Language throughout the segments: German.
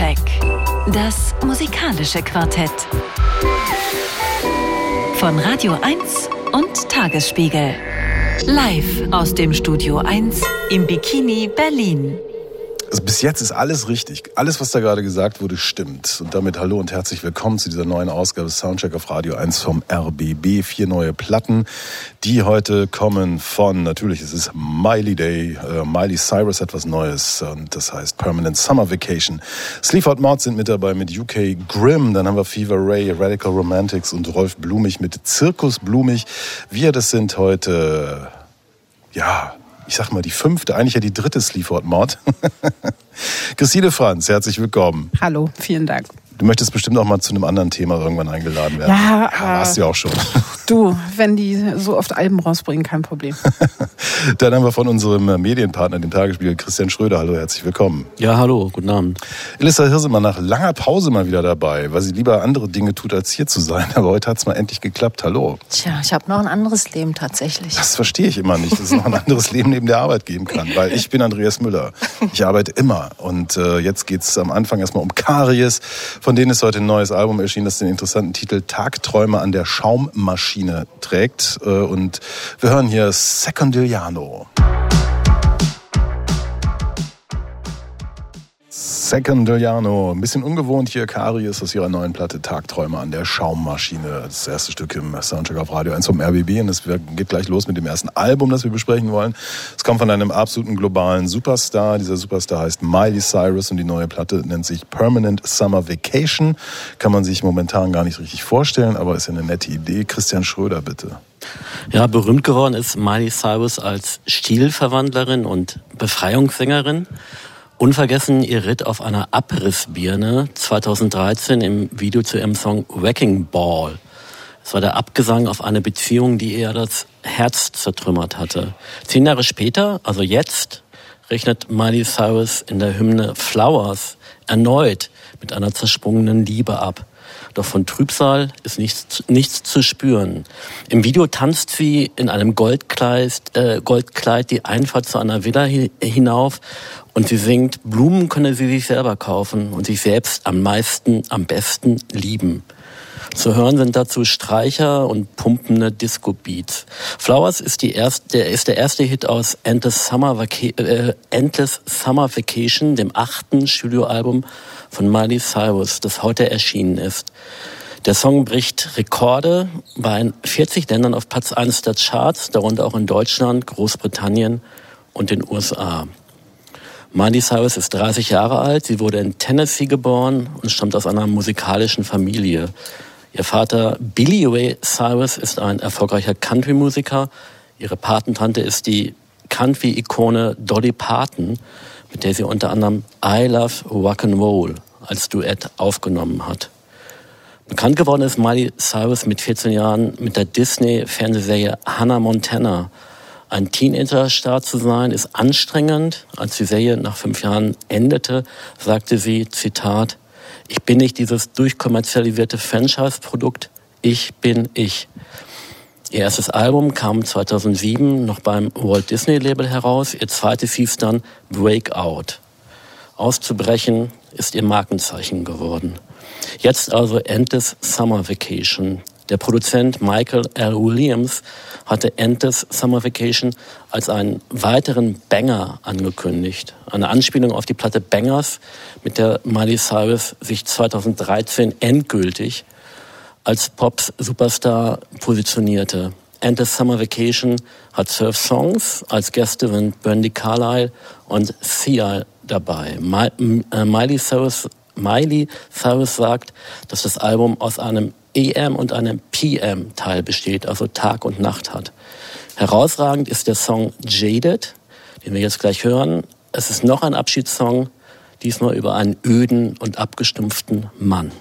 Soundcheck. Das musikalische Quartett. Von Radio 1 und Tagesspiegel. Live aus dem Studio 1 im Bikini Berlin. Also bis jetzt ist alles richtig. Alles, was da gerade gesagt wurde, stimmt. Und damit hallo und herzlich willkommen zu dieser neuen Ausgabe Soundcheck auf Radio 1 vom RBB. Vier neue Platten, die heute kommen von, natürlich, es ist Miley Day. Uh, Miley Cyrus hat was Neues und das heißt Permanent Summer Vacation. Sleaford Mod sind mit dabei mit UK Grimm. Dann haben wir Fever Ray, Radical Romantics und Rolf Blumig mit Zirkus Blumig. Wir, das sind heute, ja, ich sag mal, die fünfte, eigentlich ja die dritte Sleaford-Mord. Christine Franz, herzlich willkommen. Hallo, vielen Dank. Du möchtest bestimmt auch mal zu einem anderen Thema irgendwann eingeladen werden. Ja, ja warst du ja auch schon. Du, wenn die so oft Alben rausbringen, kein Problem. Dann haben wir von unserem Medienpartner, dem Tagesspiegel, Christian Schröder. Hallo, herzlich willkommen. Ja, hallo, guten Abend. Elissa Hirsemann nach langer Pause mal wieder dabei, weil sie lieber andere Dinge tut, als hier zu sein. Aber heute hat es mal endlich geklappt. Hallo. Tja, ich habe noch ein anderes Leben tatsächlich. Das verstehe ich immer nicht, dass es noch ein anderes Leben neben der Arbeit geben kann. Weil ich bin Andreas Müller. Ich arbeite immer. Und äh, jetzt geht es am Anfang erstmal um Karies. Von denen ist heute ein neues Album erschienen, das den interessanten Titel Tagträume an der Schaummaschine trägt. Äh, und wir hören hier Secondiliano. Secondiliano. Ein bisschen ungewohnt hier. Kari ist aus ihrer neuen Platte Tagträume an der Schaummaschine. Das erste Stück im Soundcheck auf Radio 1 vom RBB. Und es geht gleich los mit dem ersten Album, das wir besprechen wollen. Es kommt von einem absoluten globalen Superstar. Dieser Superstar heißt Miley Cyrus und die neue Platte nennt sich Permanent Summer Vacation. Kann man sich momentan gar nicht richtig vorstellen, aber ist ja eine nette Idee. Christian Schröder, bitte. Ja, berühmt geworden ist Miley Cyrus als Stilverwandlerin und Befreiungssängerin. Unvergessen ihr Ritt auf einer Abrissbirne 2013 im Video zu ihrem Song Wrecking Ball. Es war der Abgesang auf eine Beziehung, die ihr das Herz zertrümmert hatte. Zehn Jahre später, also jetzt, rechnet Miley Cyrus in der Hymne Flowers erneut mit einer zersprungenen Liebe ab. Doch von Trübsal ist nichts, nichts zu spüren. Im Video tanzt sie in einem Goldkleid, äh, Goldkleid die Einfahrt zu einer Villa hinauf und sie singt, Blumen könne sie sich selber kaufen und sich selbst am meisten, am besten lieben. Zu hören sind dazu Streicher und pumpende Disco-Beats. Flowers ist, die erste, der, ist der erste Hit aus Endless Summer, äh, Endless Summer Vacation, dem achten Studioalbum von Miley Cyrus, das heute erschienen ist. Der Song bricht Rekorde, in 40 Ländern auf Platz 1 der Charts, darunter auch in Deutschland, Großbritannien und den USA. Miley Cyrus ist 30 Jahre alt, sie wurde in Tennessee geboren und stammt aus einer musikalischen Familie. Ihr Vater Billy Ray Cyrus ist ein erfolgreicher Country-Musiker. Ihre Patentante ist die Country-Ikone Dolly Parton mit der sie unter anderem I Love Rock'n'Roll als Duett aufgenommen hat. Bekannt geworden ist Miley Cyrus mit 14 Jahren mit der Disney-Fernsehserie Hannah Montana. Ein Teenager-Star zu sein ist anstrengend. Als die Serie nach fünf Jahren endete, sagte sie, Zitat, ich bin nicht dieses durchkommerzialisierte Franchise-Produkt, ich bin ich. Ihr erstes Album kam 2007 noch beim Walt Disney Label heraus. Ihr zweites hieß dann Breakout. Auszubrechen ist ihr Markenzeichen geworden. Jetzt also Endless Summer Vacation. Der Produzent Michael L. Williams hatte Endless Summer Vacation als einen weiteren Banger angekündigt. Eine Anspielung auf die Platte Bangers, mit der Miley Cyrus sich 2013 endgültig als Pop-Superstar positionierte. Endless Summer Vacation hat Surf Songs als Gäste sind Brandy Carlyle und Sia dabei. Äh, Miley Cyrus, Miley Cyrus sagt, dass das Album aus einem EM und einem PM Teil besteht, also Tag und Nacht hat. Herausragend ist der Song Jaded, den wir jetzt gleich hören. Es ist noch ein Abschiedssong, diesmal über einen öden und abgestumpften Mann.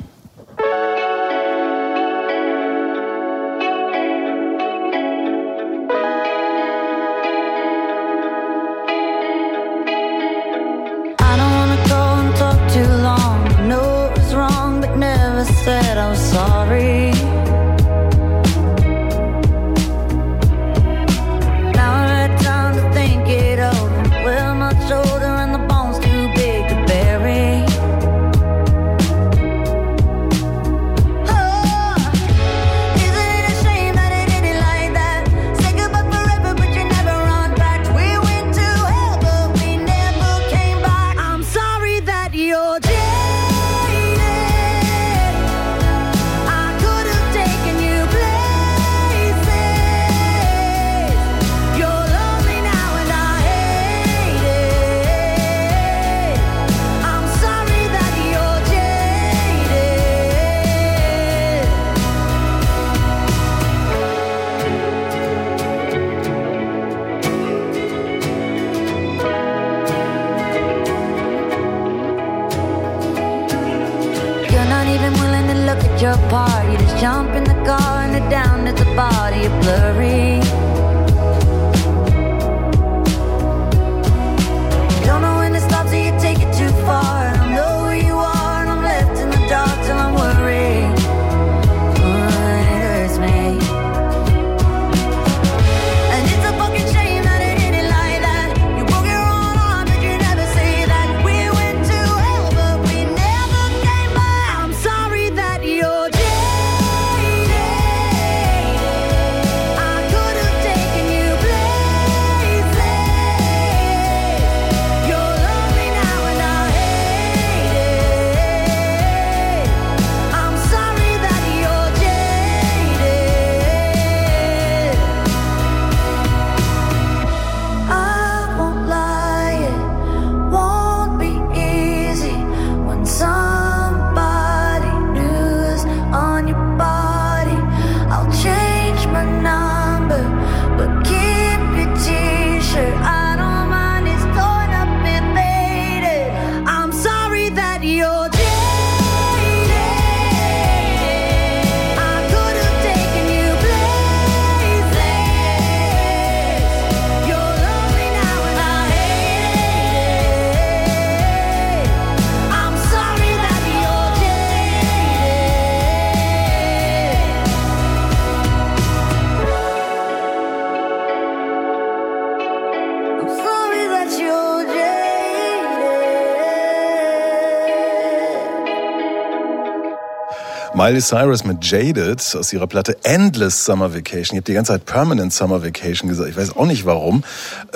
Miley Cyrus mit Jaded aus ihrer Platte Endless Summer Vacation. Ich habe die ganze Zeit Permanent Summer Vacation gesagt. Ich weiß auch nicht warum.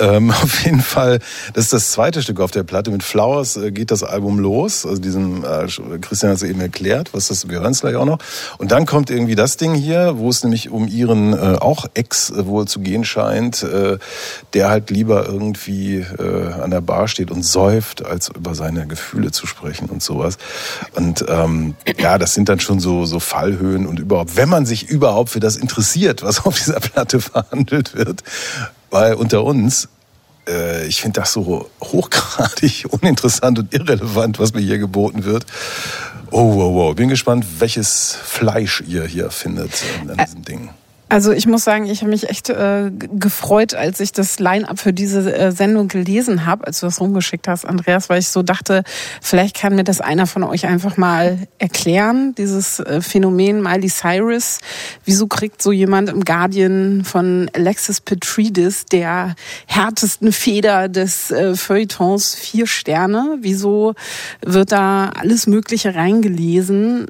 Ähm, auf jeden Fall, das ist das zweite Stück auf der Platte. Mit Flowers äh, geht das Album los. Also diesen, äh, Christian hat es eben erklärt, was das, wir hören es gleich auch noch. Und dann kommt irgendwie das Ding hier, wo es nämlich um ihren äh, auch Ex äh, wohl zu gehen scheint, äh, der halt lieber irgendwie äh, an der Bar steht und säuft, als über seine Gefühle zu sprechen und sowas. Und ähm, ja, das sind dann schon so, so Fallhöhen und überhaupt, wenn man sich überhaupt für das interessiert, was auf dieser Platte verhandelt wird, weil unter uns, äh, ich finde das so hochgradig uninteressant und irrelevant, was mir hier geboten wird. Oh, wow, wow. Bin gespannt, welches Fleisch ihr hier findet an diesem Ding. Also ich muss sagen, ich habe mich echt äh, gefreut, als ich das Line-up für diese äh, Sendung gelesen habe, als du das rumgeschickt hast, Andreas, weil ich so dachte, vielleicht kann mir das einer von euch einfach mal erklären, dieses äh, Phänomen Miley Cyrus. Wieso kriegt so jemand im Guardian von Alexis Petridis, der härtesten Feder des äh, Feuilletons, vier Sterne? Wieso wird da alles Mögliche reingelesen?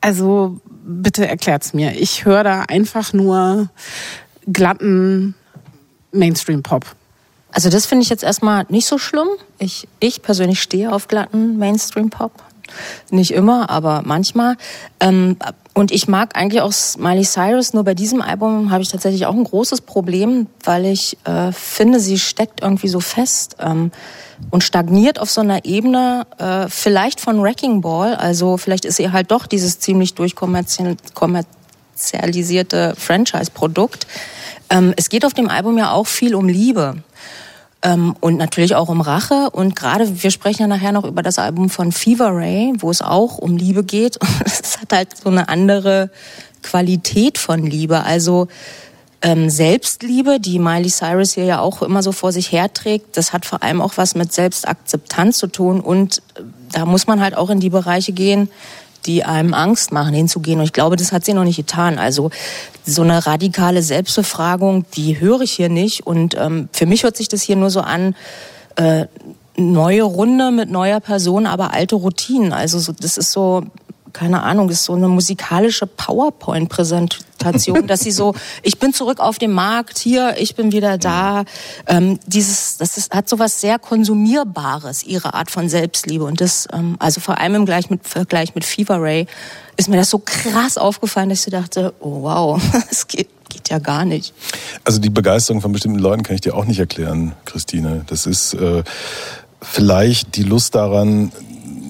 Also bitte erklärt's mir. Ich höre da einfach nur glatten Mainstream-Pop. Also das finde ich jetzt erstmal nicht so schlimm. Ich, ich persönlich stehe auf glatten Mainstream-Pop. Nicht immer, aber manchmal. Ähm, und ich mag eigentlich auch Miley Cyrus, nur bei diesem Album habe ich tatsächlich auch ein großes Problem, weil ich äh, finde, sie steckt irgendwie so fest ähm, und stagniert auf so einer Ebene, äh, vielleicht von Wrecking Ball, also vielleicht ist sie halt doch dieses ziemlich durchkommerzialisierte Franchise-Produkt. Ähm, es geht auf dem Album ja auch viel um Liebe. Ähm, und natürlich auch um Rache. Und gerade, wir sprechen ja nachher noch über das Album von Fever Ray, wo es auch um Liebe geht. es hat halt so eine andere Qualität von Liebe. Also ähm, Selbstliebe, die Miley Cyrus hier ja auch immer so vor sich herträgt, das hat vor allem auch was mit Selbstakzeptanz zu tun. Und äh, da muss man halt auch in die Bereiche gehen, die einem Angst machen, hinzugehen. Und ich glaube, das hat sie noch nicht getan. Also so eine radikale Selbstbefragung, die höre ich hier nicht. Und ähm, für mich hört sich das hier nur so an, äh, neue Runde mit neuer Person, aber alte Routinen. Also so, das ist so, keine Ahnung, ist so eine musikalische PowerPoint-Präsentation, dass sie so, ich bin zurück auf dem Markt, hier, ich bin wieder da. Ähm, dieses, das ist, hat so was sehr Konsumierbares, ihre Art von Selbstliebe. Und das, ähm, also vor allem im Gleich mit, Vergleich mit Fever Ray, ist mir das so krass aufgefallen, dass ich dachte, oh wow, es geht, geht ja gar nicht. Also die Begeisterung von bestimmten Leuten kann ich dir auch nicht erklären, Christine. Das ist äh, vielleicht die Lust daran,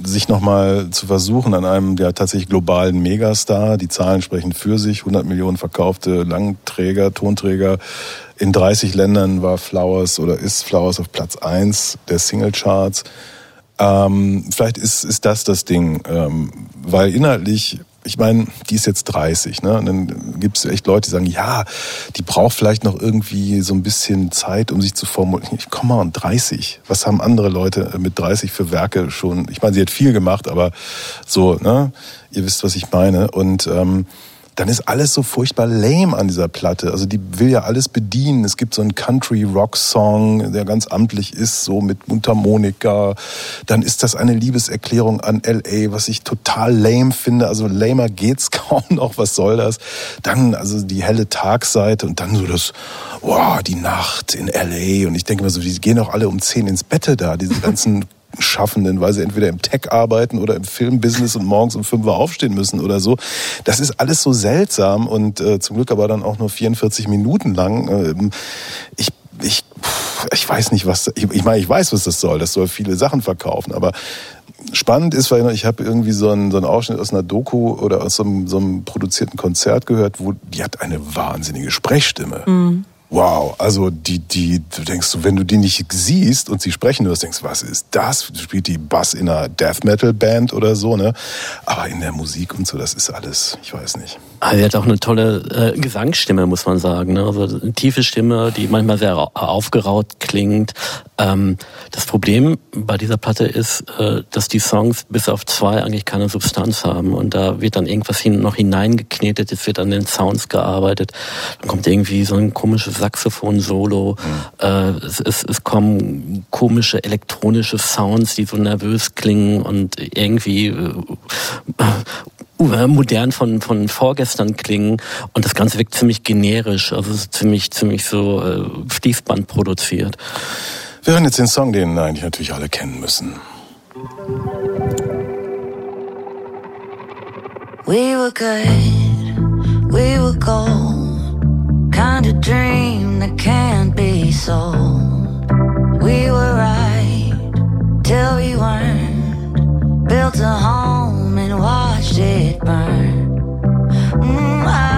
sich nochmal zu versuchen an einem ja tatsächlich globalen Megastar. Die Zahlen sprechen für sich. 100 Millionen verkaufte Langträger, Tonträger. In 30 Ländern war Flowers oder ist Flowers auf Platz 1 der Singlecharts. Ähm, vielleicht ist, ist das das Ding, ähm, weil inhaltlich ich meine, die ist jetzt 30, ne? Und dann gibt es echt Leute, die sagen, ja, die braucht vielleicht noch irgendwie so ein bisschen Zeit, um sich zu formulieren. Ich komm mal an 30. Was haben andere Leute mit 30 für Werke schon? Ich meine, sie hat viel gemacht, aber so, ne? Ihr wisst, was ich meine. Und ähm, dann ist alles so furchtbar lame an dieser Platte. Also die will ja alles bedienen. Es gibt so einen Country-Rock-Song, der ganz amtlich ist, so mit Mundharmonika. Dann ist das eine Liebeserklärung an L.A., was ich total lame finde. Also lamer geht's kaum noch. Was soll das? Dann also die helle Tagseite und dann so das, wow, die Nacht in L.A. Und ich denke mir so, die gehen auch alle um zehn ins Bette da, diese ganzen Schaffenden, weil sie entweder im Tech arbeiten oder im Filmbusiness und morgens um 5 Uhr aufstehen müssen oder so. Das ist alles so seltsam und äh, zum Glück aber dann auch nur 44 Minuten lang. Ähm, ich ich, ich weiß nicht, was. Ich, ich meine, ich weiß, was das soll. Das soll viele Sachen verkaufen, aber spannend ist, weil ich habe irgendwie so einen, so einen Ausschnitt aus einer Doku oder aus so einem, so einem produzierten Konzert gehört, wo die hat eine wahnsinnige Sprechstimme. Wow, also die, die, du denkst, wenn du die nicht siehst und sie sprechen hörst, denkst, was ist das? Spielt die Bass in einer Death Metal Band oder so, ne? Aber in der Musik und so, das ist alles, ich weiß nicht. Aber sie hat auch eine tolle äh, Gesangsstimme, muss man sagen. Ne? Also eine tiefe Stimme, die manchmal sehr au- aufgeraut klingt. Ähm, das Problem bei dieser Platte ist, äh, dass die Songs bis auf zwei eigentlich keine Substanz haben. Und da wird dann irgendwas hin, noch hineingeknetet, es wird an den Sounds gearbeitet. Dann kommt irgendwie so ein komisches Saxophon-Solo. Äh, es, es, es kommen komische elektronische Sounds, die so nervös klingen und irgendwie äh, modern von, von vorgestern klingen und das Ganze wirkt ziemlich generisch, also es ist ziemlich, ziemlich so äh, Fließband produziert. Wir hören jetzt den Song, den eigentlich natürlich alle kennen müssen. We were good, we were gold. Kind of dream that can't be sold. We were right till we weren't. Built a home and watched it burn. Mm, I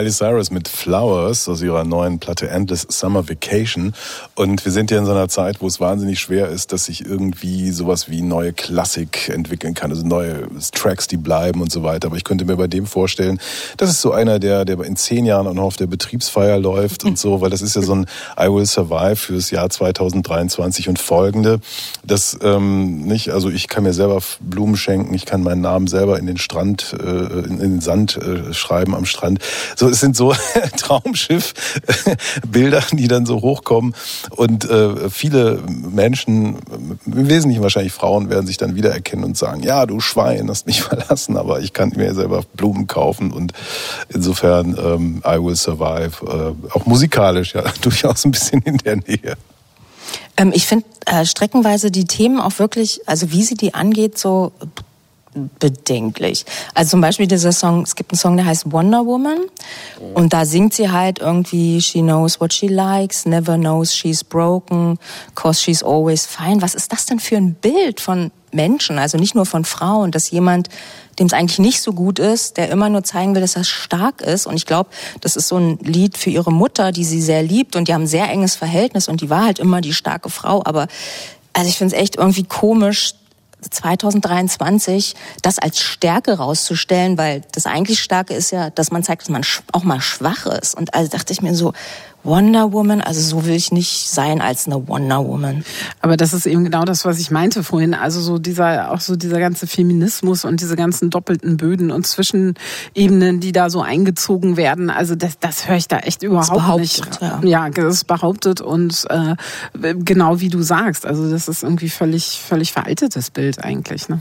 Miley Cyrus mit Flowers aus ihrer neuen Platte Endless Summer Vacation. Und wir sind ja in so einer Zeit, wo es wahnsinnig schwer ist, dass sich irgendwie sowas wie neue Klassik entwickeln kann. Also neue Tracks, die bleiben und so weiter. Aber ich könnte mir bei dem vorstellen, das ist so einer, der, der in zehn Jahren auch noch auf der Betriebsfeier läuft und so, weil das ist ja so ein I Will Survive fürs Jahr 2023 und folgende. Das ähm, nicht, also ich kann mir selber Blumen schenken, ich kann meinen Namen selber in den Strand, äh, in, in den Sand äh, schreiben am Strand. So, es sind so Traumschiff-Bilder, die dann so hochkommen. Und äh, viele Menschen, im Wesentlichen wahrscheinlich Frauen, werden sich dann wiedererkennen und sagen, ja, du Schwein, hast mich verlassen, aber ich kann mir selber Blumen kaufen. Und insofern ähm, I Will Survive, äh, auch musikalisch, ja, durchaus ein bisschen in der Nähe. Ähm, ich finde äh, streckenweise die Themen auch wirklich, also wie sie die angeht, so bedenklich. Also zum Beispiel dieser Song, es gibt einen Song, der heißt Wonder Woman und da singt sie halt irgendwie, she knows what she likes, never knows she's broken, cause she's always fine. Was ist das denn für ein Bild von Menschen, also nicht nur von Frauen, dass jemand, dem es eigentlich nicht so gut ist, der immer nur zeigen will, dass er stark ist. Und ich glaube, das ist so ein Lied für ihre Mutter, die sie sehr liebt und die haben ein sehr enges Verhältnis und die war halt immer die starke Frau. Aber also ich finde es echt irgendwie komisch, 2023 das als Stärke rauszustellen, weil das eigentlich Starke ist ja, dass man zeigt, dass man auch mal schwach ist. Und also dachte ich mir so, Wonder Woman, also so will ich nicht sein als eine Wonder Woman. Aber das ist eben genau das, was ich meinte vorhin. Also so dieser, auch so dieser ganze Feminismus und diese ganzen doppelten Böden und Zwischenebenen, die da so eingezogen werden. Also das, das höre ich da echt überhaupt behauptet, nicht. ja. ja, das ist behauptet und äh, genau wie du sagst. Also das ist irgendwie völlig, völlig veraltetes Bild eigentlich. Ne?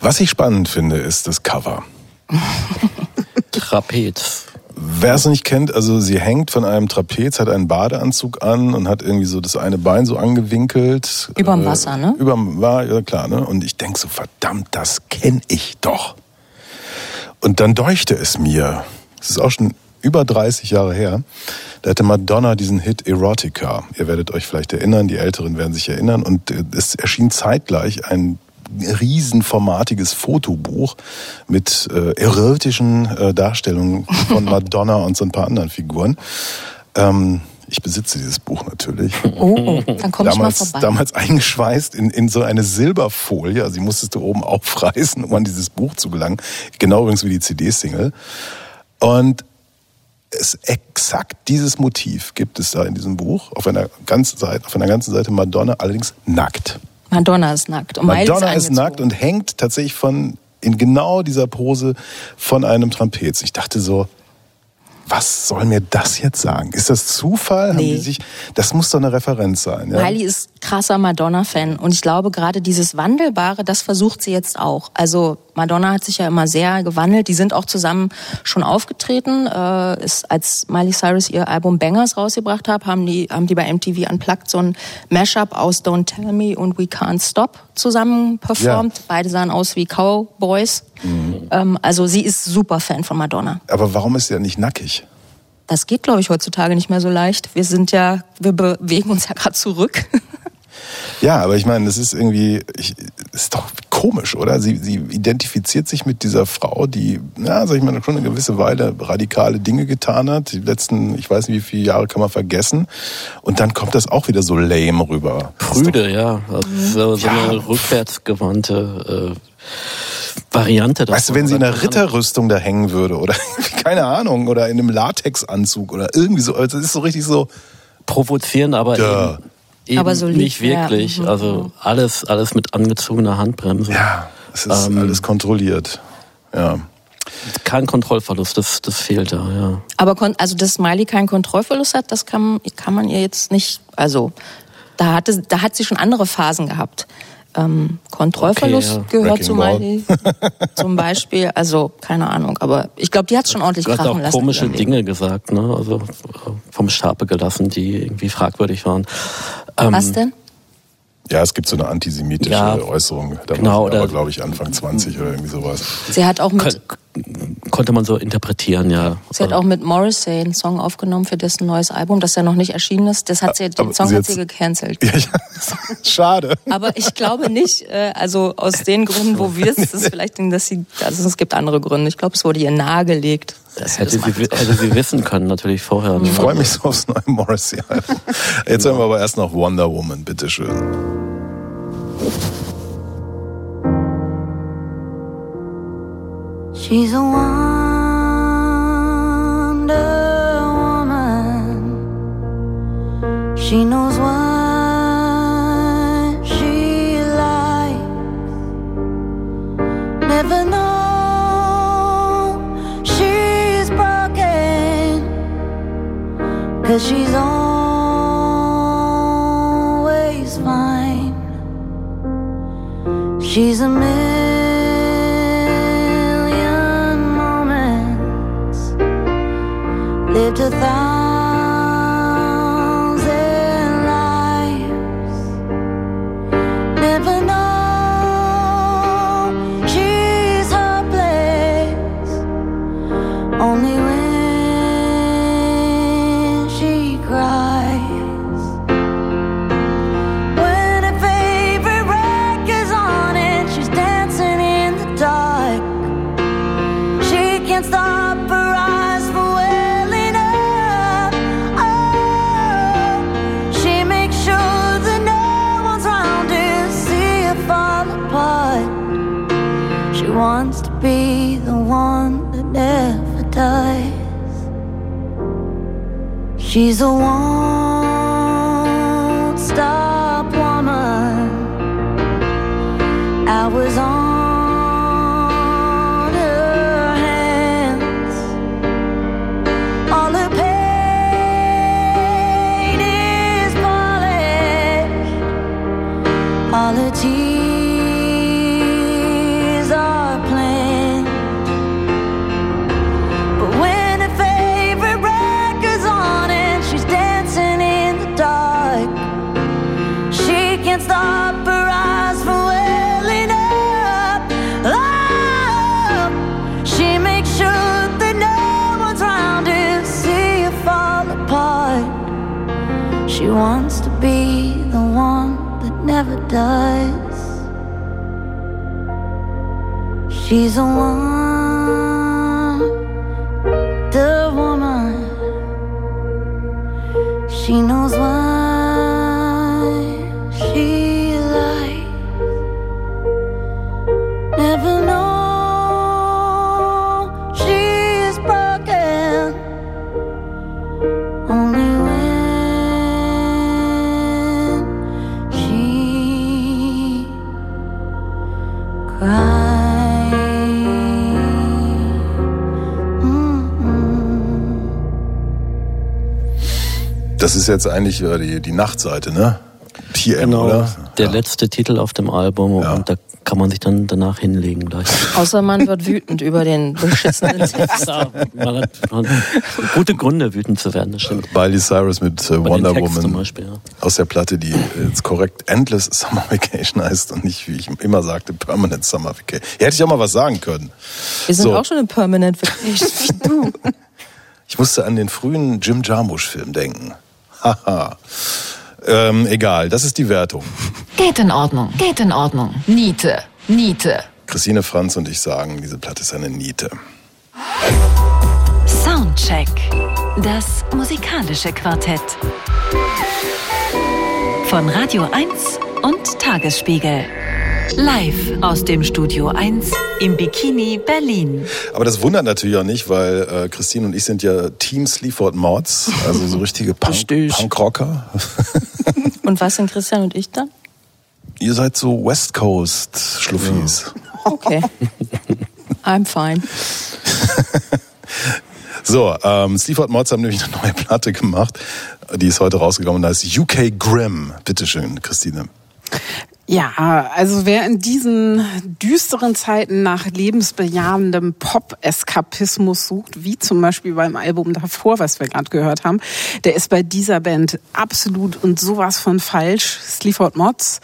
Was ich spannend finde, ist das Cover. Trapez. Wer es nicht kennt, also sie hängt von einem Trapez, hat einen Badeanzug an und hat irgendwie so das eine Bein so angewinkelt. Überm Wasser, ne? Überm, war, ja klar, ne? Und ich denk so, verdammt, das kenn ich doch. Und dann deuchte es mir, es ist auch schon über 30 Jahre her, da hatte Madonna diesen Hit Erotica. Ihr werdet euch vielleicht erinnern, die Älteren werden sich erinnern. Und äh, es erschien zeitgleich ein riesenformatiges Fotobuch mit äh, erotischen äh, Darstellungen von Madonna und so ein paar anderen Figuren. Ähm, ich besitze dieses Buch natürlich. Oh, dann komm ich mal damals, vorbei. damals eingeschweißt in, in so eine Silberfolie. Also die musstest du oben aufreißen, um an dieses Buch zu gelangen. Genau übrigens wie die CD-Single. Und es exakt dieses Motiv gibt es da in diesem Buch auf einer ganzen Seite, auf einer ganzen Seite Madonna, allerdings nackt. Madonna ist nackt. Und Madonna ist nackt und hängt tatsächlich von in genau dieser Pose von einem Trapez. Ich dachte so, was soll mir das jetzt sagen? Ist das Zufall? Haben Nee. die sich, das muss doch eine Referenz sein. Ja? Miley ist krasser Madonna-Fan und ich glaube gerade dieses Wandelbare, das versucht sie jetzt auch. Also Madonna hat sich ja immer sehr gewandelt. Die sind auch zusammen schon aufgetreten. Äh, ist, als Miley Cyrus ihr Album Bangers rausgebracht hat, haben die, haben die bei MTV Unplugged so ein Mashup aus Don't Tell Me und We Can't Stop zusammen performt. Ja. Beide sahen aus wie Cowboys. Ähm, also sie ist super Fan von Madonna. Aber warum ist sie ja nicht nackig? Das geht, glaube ich, heutzutage nicht mehr so leicht. Wir sind ja, wir bewegen uns ja gerade zurück. Ja, aber ich meine, das ist irgendwie, ich, ist doch komisch, oder? Sie, sie identifiziert sich mit dieser Frau, die, ja, sag ich mal, schon eine gewisse Weile radikale Dinge getan hat. Die letzten, ich weiß nicht, wie viele Jahre kann man vergessen. Und dann kommt das auch wieder so lame rüber. Ist doch- Prüde, ja. Also so, eine rückwärtsgewandte äh, Variante. Weißt du, wenn sie in einer Ritterrüstung da hängen würde oder keine Ahnung oder in einem Latexanzug oder irgendwie so, also das ist so richtig so. provozieren, aber Ja. eben, eben Aber so lieb, nicht wirklich. ja. Mhm. Also alles, alles mit angezogener Handbremse. Ja, es ist Ähm. alles kontrolliert. Ja. Kein Kontrollverlust, das, das fehlt da, ja. Aber kon also, dass Smiley keinen Kontrollverlust hat, das kann, kann man ihr jetzt nicht. Also, da, hatte, da hat sie schon andere Phasen gehabt. Ähm, Kontrollverlust Okay, ja. gehört Wrecking zu. Miley zum Beispiel. Also, keine Ahnung. Aber ich glaube, die hat schon ordentlich krachen auch lassen. komische. Dinge gesagt, ne? Also äh, vom Stapel gelassen, die irgendwie fragwürdig waren. Ähm, Was denn? Ja, es gibt so eine antisemitische Ja, Äußerung. Da genau, war glaube ich, Anfang 20 oder irgendwie sowas. Sie hat auch mit. Kon konnte man so interpretieren, ja. Sie hat auch mit Morrissey einen Song aufgenommen für dessen neues Album, das ja noch nicht erschienen ist. Das hat sie, Aber den Song sie hat sie gecancelt. Ja, ja. Schade. Aber ich glaube nicht, äh, also aus den Gründen, wo wir es, das ist vielleicht, dass sie, also es gibt andere Gründe. Ich glaube, es wurde ihr nahegelegt. Sie Hätte das sie, hätte sie wissen können, natürlich vorher. ne? Ich freue mich so aufs neue Morrissey-Album. Jetzt hören wir aber erst noch Wonder Woman, bitteschön. She's a Wonder Woman. She knows what she likes. Never know she's broken. Cause she's always fine. She's a million lived a thousand She's a won't does. She's a wonder jetzt eigentlich äh, die, die Nachtseite, ne? PM, Genau, oder? der Ja. letzte Titel auf dem Album Ja. und da kann man sich dann danach hinlegen gleich. Außer man wird wütend über den beschissenen Text. Ja, man hat, man hat gute Gründe, wütend zu werden, das stimmt. Miley Cyrus mit äh, Wonder Woman Beispiel, ja. aus der Platte, die jetzt korrekt Endless Summer Vacation heißt und nicht, wie ich immer sagte, Permanent Summer Vacation. Hier hätte ich auch mal was sagen können. Wir sind So. auch schon in Permanent Vacation wie du. Ich musste an den frühen Jim Jarmusch-Film denken. Haha. ähm, egal, das ist die Wertung. Geht in Ordnung, geht in Ordnung. Niete, Niete. Christine Franz und ich sagen, diese Platte ist eine Niete. Soundcheck. Das musikalische Quartett. Von Radio 1 und Tagesspiegel. Live aus dem Studio 1 im Bikini Berlin. Aber das wundert natürlich auch nicht, weil äh, Christine und ich sind ja Team Sleaford Mods, also so richtige Punk. Punkrocker. Und was sind Christian und ich dann? Ihr seid so West Coast Schluffis. Okay. I'm fine. So, ähm, Sleaford Mods haben nämlich eine neue Platte gemacht. Die ist heute rausgekommen. Da ist UK Grim. Bitteschön, Christine. Ja, also wer in diesen düsteren Zeiten nach lebensbejahendem Pop-Eskapismus sucht, wie zum Beispiel beim Album davor, was wir gerade gehört haben, der ist bei dieser Band absolut und sowas von falsch. Sleaford Mods.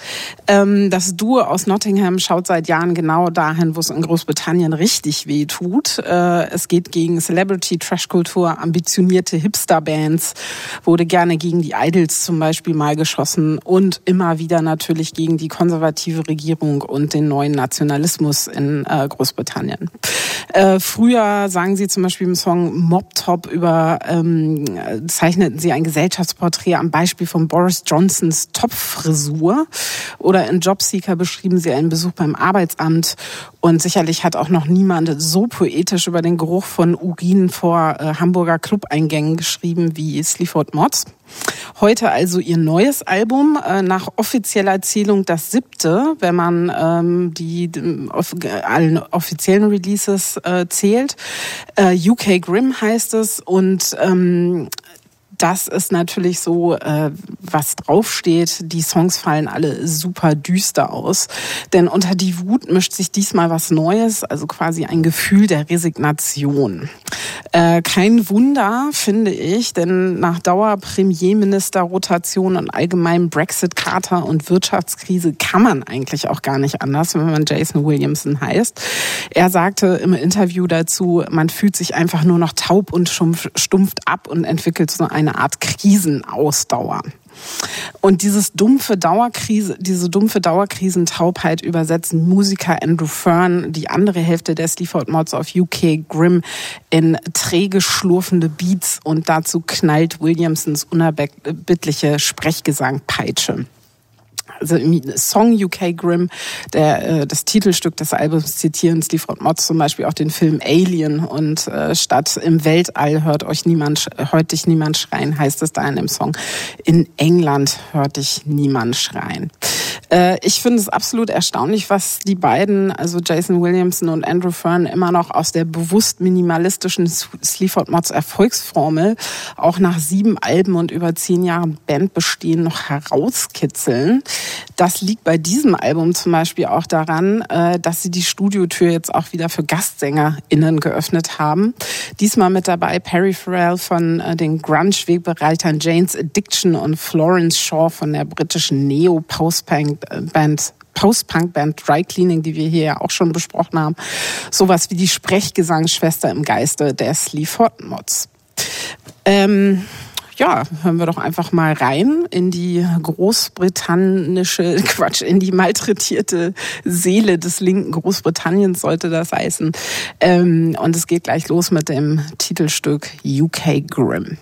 Ähm, das Duo aus Nottingham schaut seit Jahren genau dahin, wo es in Großbritannien richtig weh tut. Äh, es geht gegen Celebrity, Trashkultur, ambitionierte Hipster-Bands, wurde gerne gegen die Idols zum Beispiel mal geschossen und immer wieder natürlich gegen die konservative Regierung und den neuen Nationalismus in äh, Großbritannien. Äh, früher sagen sie zum Beispiel im Song Mob Top über, ähm, zeichneten sie ein Gesellschaftsporträt am Beispiel von Boris Johnsons Topfrisur oder in Jobseeker beschrieben sie einen Besuch beim Arbeitsamt und sicherlich hat auch noch niemand so poetisch über den Geruch von Urin vor äh, Hamburger Clubeingängen geschrieben wie Sleaford Mods. Heute also ihr neues Album, äh, nach offizieller Erzählung das siebte, wenn man ähm, die, off allen offiziellen Releases äh, zählt. Äh, UK Grim heißt es und ähm, das ist natürlich so, äh, was draufsteht. Die Songs fallen alle super düster aus. Denn unter die Wut mischt sich diesmal was Neues, also quasi ein Gefühl der Resignation. Äh, kein Wunder, finde ich, denn nach Dauer Premierministerrotation und allgemeinem Brexit-Kater und Wirtschaftskrise kann man eigentlich auch gar nicht anders, wenn man Jason Williamson heißt. Er sagte im Interview dazu, man fühlt sich einfach nur noch taub und stumpft ab und entwickelt so eine Art Krisenausdauer. Und dieses dumpfe Dauerkrise, diese dumpfe Dauerkrisentaubheit übersetzen Musiker Andrew Fern, die andere Hälfte der Sleaford Mods auf UK Grimm, in träge schlurfende Beats und dazu knallt Williamsons unerbittliche Sprechgesangpeitsche also im Song UK Grimm, der, äh, das Titelstück des Albums zitieren Sleaford Mods zum Beispiel auch den Film Alien und äh, statt im Weltall hört euch niemand, hört dich niemand schreien, heißt es da in dem Song. In England hört dich niemand schreien. Äh, ich finde es absolut erstaunlich, was die beiden, also Jason Williamson und Andrew Fern, immer noch aus der bewusst minimalistischen Sleaford Mods Erfolgsformel auch nach sieben Alben und über zehn Jahren Bandbestehen noch herauskitzeln. Das liegt bei diesem Album zum Beispiel auch daran, äh, dass sie die Studiotür jetzt auch wieder für GastsängerInnen geöffnet haben. Diesmal mit dabei Perry Farrell von äh, den Grunge-Wegbereitern Jane's Addiction und Florence Shaw von der britischen Neo-Post-Punk-Band Post-Punk-Band Dry Cleaning, die wir hier ja auch schon besprochen haben. Sowas wie die Sprechgesangsschwester im Geiste der Sleaford Mods. Ähm, ja, hören wir doch einfach mal rein in die großbritannische, Quatsch, in die malträtierte Seele des linken Großbritanniens sollte das heißen. Ähm, und es geht gleich los mit dem Titelstück UK Grim.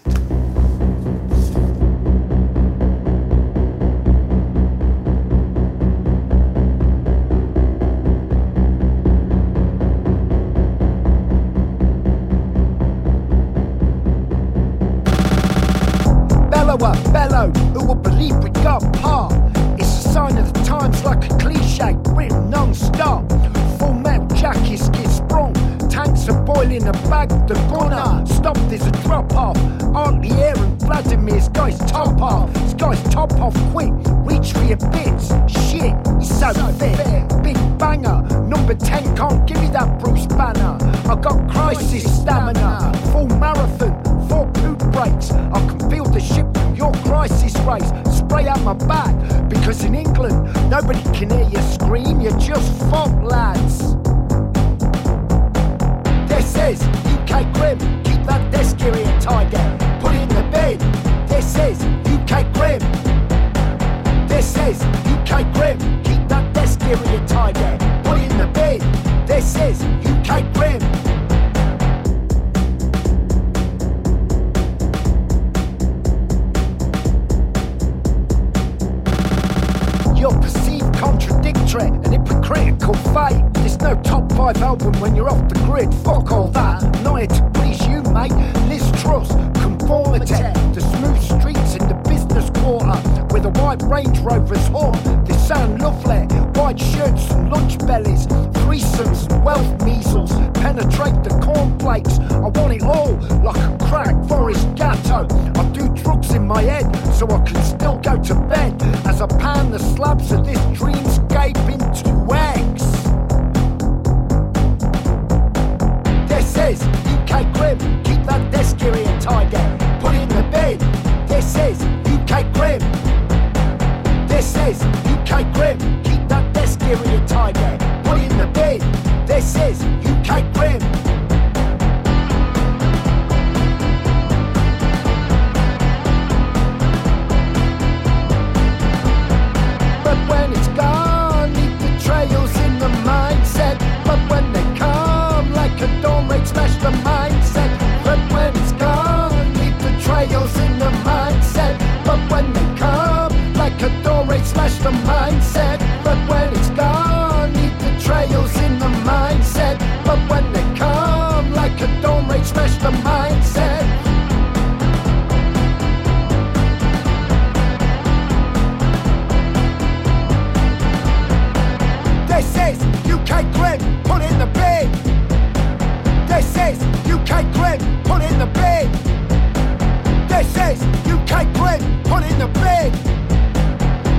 Is UK Grim, put in the bid.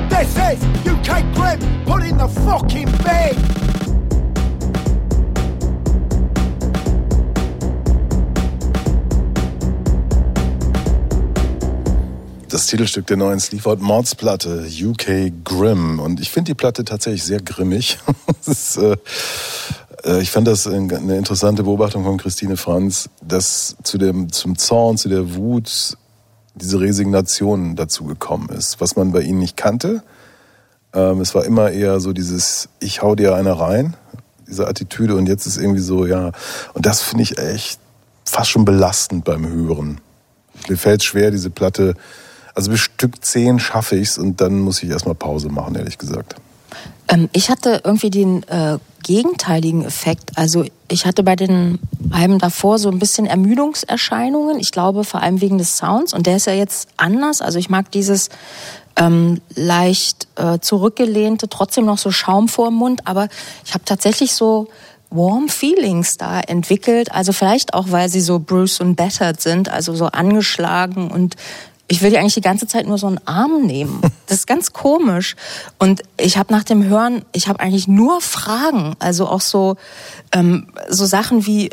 This is UK Grim, put in the fucking bid. Das Titelstück der neuen Sleaford Mods Platte, UK Grim. Und ich finde die Platte tatsächlich sehr grimmig. ist, äh, äh, ich fand das ein- eine interessante Beobachtung von Christine Franz, dass zu dem, zum Zorn, zu der Wut diese Resignation dazu gekommen ist, was man bei ihnen nicht kannte. Ähm, es war immer eher so dieses, ich hau dir einer rein, diese Attitüde. Und jetzt ist irgendwie so, ja. Und das finde ich echt fast schon belastend beim Hören. Mir fällt schwer, diese Platte. Also bis Stück 10 schaffe ich's und dann muss ich erstmal Pause machen, ehrlich gesagt. Ähm, ich hatte irgendwie den äh, gegenteiligen Effekt. Also ich hatte bei den Alben davor so ein bisschen Ermüdungserscheinungen. Ich glaube vor allem wegen des Sounds. Und der ist ja jetzt anders. Also ich mag dieses ähm, leicht äh, zurückgelehnte, trotzdem noch so Schaum vor dem Mund. Aber ich habe tatsächlich so warm Feelings da entwickelt. Also vielleicht auch, weil sie so Bruce und battered sind, also so angeschlagen und ich will die eigentlich die ganze Zeit nur so einen Arm nehmen. Das ist ganz komisch. Und ich habe nach dem Hören, ich habe eigentlich nur Fragen. Also auch so, ähm, so Sachen wie,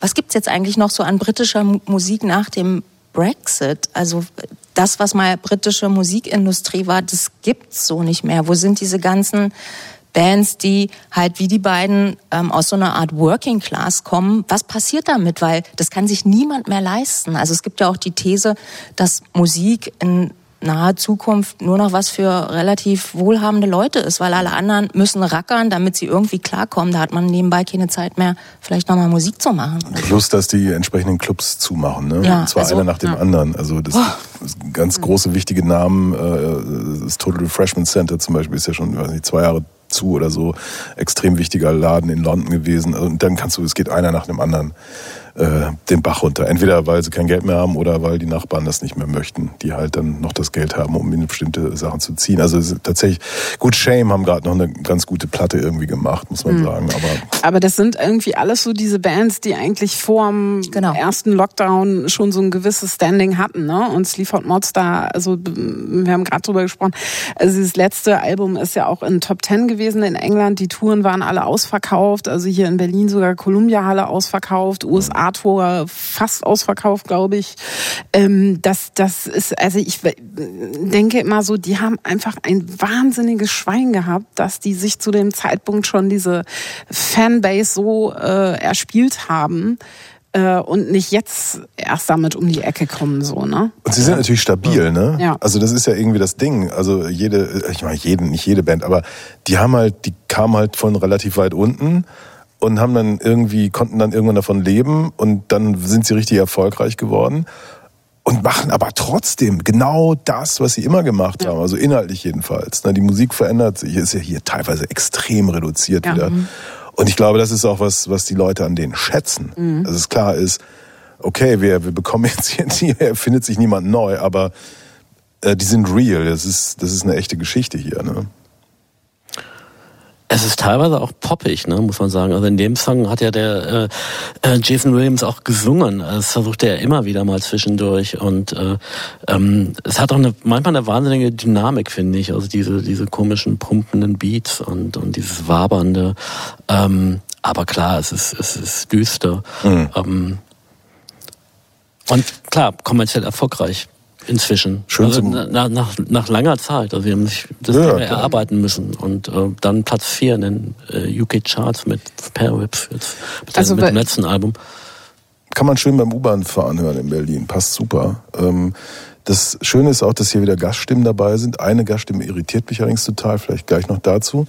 was gibt's jetzt eigentlich noch so an britischer Mu- Musik nach dem Brexit? Also das, was mal britische Musikindustrie war, das gibt's so nicht mehr. Wo sind diese ganzen Bands, die halt wie die beiden ähm, aus so einer Art Working Class kommen. Was passiert damit? Weil das kann sich niemand mehr leisten. Also es gibt ja auch die These, dass Musik in naher Zukunft nur noch was für relativ wohlhabende Leute ist, weil alle anderen müssen rackern, damit sie irgendwie klarkommen. Da hat man nebenbei keine Zeit mehr, vielleicht nochmal Musik zu machen. Plus, dass die entsprechenden Clubs zumachen, ne? Ja, Und zwar also, einer nach dem ja. anderen. Also das, das ganz große wichtige Namen, äh, das Total Refreshment Center zum Beispiel ist ja schon weiß nicht, zwei Jahre zu oder so, extrem wichtiger Laden in London gewesen. Und dann kannst du, es geht einer nach dem anderen äh, den Bach runter. Entweder weil sie kein Geld mehr haben oder weil die Nachbarn das nicht mehr möchten, die halt dann noch das Geld haben, um in bestimmte Sachen zu ziehen. Also es ist tatsächlich, gut, Shame haben gerade noch eine ganz gute Platte irgendwie gemacht, muss man sagen. Aber Aber das sind irgendwie alles so diese Bands, die eigentlich vor dem Genau. ersten Lockdown schon so ein gewisses Standing hatten. Ne? Und Sleaford Mods da, also wir haben gerade drüber gesprochen, also das letzte Album ist ja auch in Top Ten gewesen in England. Die Touren waren alle ausverkauft. Also hier in Berlin sogar Columbia Halle ausverkauft, USA Tour fast ausverkauft, glaube ich. Ähm, das, das ist, also ich denke immer so, die haben einfach ein wahnsinniges Schwein gehabt, dass die sich zu dem Zeitpunkt schon diese Fanbase so äh, erspielt haben äh, und nicht jetzt erst damit um die Ecke kommen, so, ne? Und sie sind natürlich stabil, ne? Ja. Also das ist ja irgendwie das Ding. Also jede, ich meine jeden, nicht jede Band, aber die haben halt, die kamen halt von relativ weit unten und haben dann irgendwie, konnten dann irgendwann davon leben und dann sind sie richtig erfolgreich geworden und machen aber trotzdem genau das, was sie immer gemacht haben, also inhaltlich jedenfalls. Ne? Die Musik verändert sich, ist ja hier teilweise extrem reduziert Ja. wieder. Und ich glaube, das ist auch was, was die Leute an denen schätzen. Mhm. Also es klar ist, okay, wir, wir bekommen jetzt hier, hier erfindet sich niemand neu, aber äh, die sind real. Das ist, das ist eine echte Geschichte hier. Ne? Es ist teilweise auch poppig, ne, muss man sagen. Also in dem Song hat ja der äh, äh, Jason Williams auch gesungen. Das versucht er ja immer wieder mal zwischendurch. Und äh, ähm, es hat auch eine, manchmal eine wahnsinnige Dynamik, finde ich. Also diese, diese komischen pumpenden Beats und, und dieses wabernde. Ähm, aber klar, es ist, es ist düster. Mhm. Ähm, und klar, kommerziell erfolgreich inzwischen. Schön also zum- nach, nach, nach langer Zeit. Also sie haben sich das Ja, erarbeiten müssen. Und äh, dann Platz 4 in den äh, UK Charts mit Pair Whips jetzt mit, Also dem, mit dem letzten Album. Kann man schön beim U-Bahn-Fahren hören in Berlin. Passt super. Ähm, das Schöne ist auch, dass hier wieder Gaststimmen dabei sind. Eine Gaststimme irritiert mich allerdings total, vielleicht gleich noch dazu.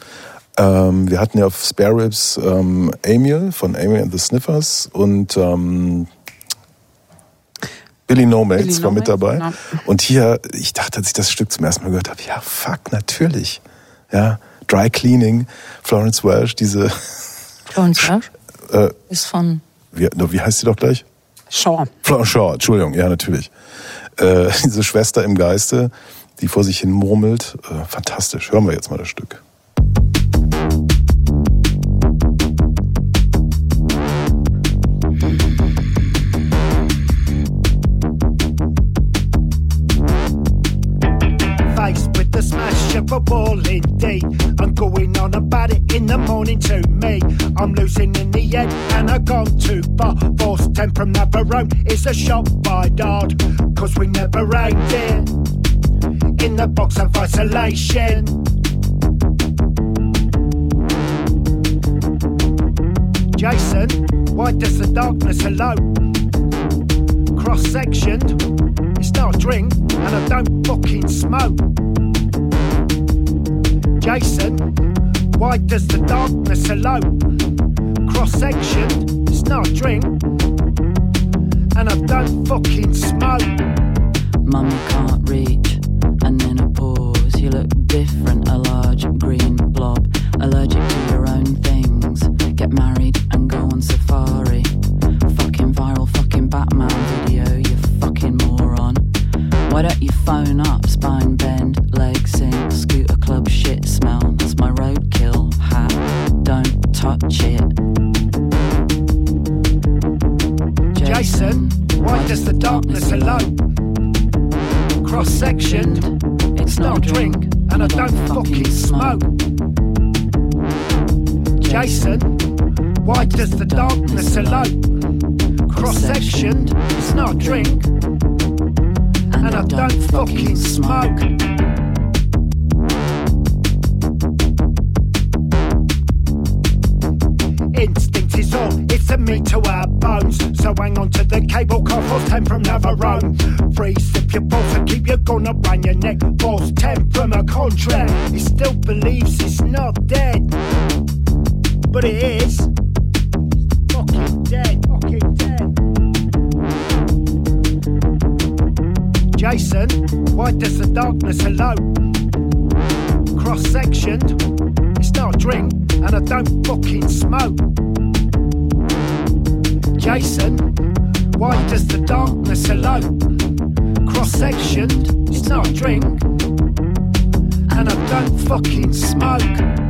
Ähm, wir hatten ja auf Spare Ribs ähm, Emil von Emil and the Sniffers und ähm, Billy No Mates war No mit dabei. genau. Und hier, ich dachte, als ich das Stück zum ersten Mal gehört habe, ja, fuck, natürlich. Ja, Dry Cleaning, Florence Welsh, diese, Florence Welch äh, ist von wie, wie heißt sie doch gleich? Shaw. Florence Shaw, Entschuldigung, ja, natürlich. Äh, diese Schwester im Geiste, die vor sich hin murmelt. Äh, fantastisch. Hören wir jetzt mal das Stück. Faced a ball indeed. I'm going on about it in the morning to me. I'm losing in the end and I've gone too far. Force 10 from Navarone is a shot by Dodd. Cause we never aimed it in the box of isolation. Jason, why does the darkness alone? Cross sectioned, it's not a drink, and I don't fucking smoke. Jason, why does the darkness alone? Cross sectioned, it's not a drink, and I don't fucking smoke. Mummy can't reach, and then a pause. You look different, a large green blob. Allergic to your own things. Get married and go on safari. Why don't you phone up, spine bend, leg sink, scooter club shit smell? That's my roadkill hat. Don't touch it. Jason, why does the darkness alone? Cross sectioned, it's not a drink, and I don't fucking smoke. Jason, why does the darkness alone? Cross sectioned, it's not a drink, and I don't fucking smoke. Instinct is all, it's a meat to our bones. So hang on to the cable car, force 10 from Navarone. Freeze if your pulse and keep your gun around your neck. Force 10 from a contract. He still believes it's not dead. But it is. Jason, why does the darkness alone? Cross sectioned, it's not a drink, and I don't fucking smoke. Jason, why does the darkness alone? Cross sectioned, it's not a drink, and I don't fucking smoke.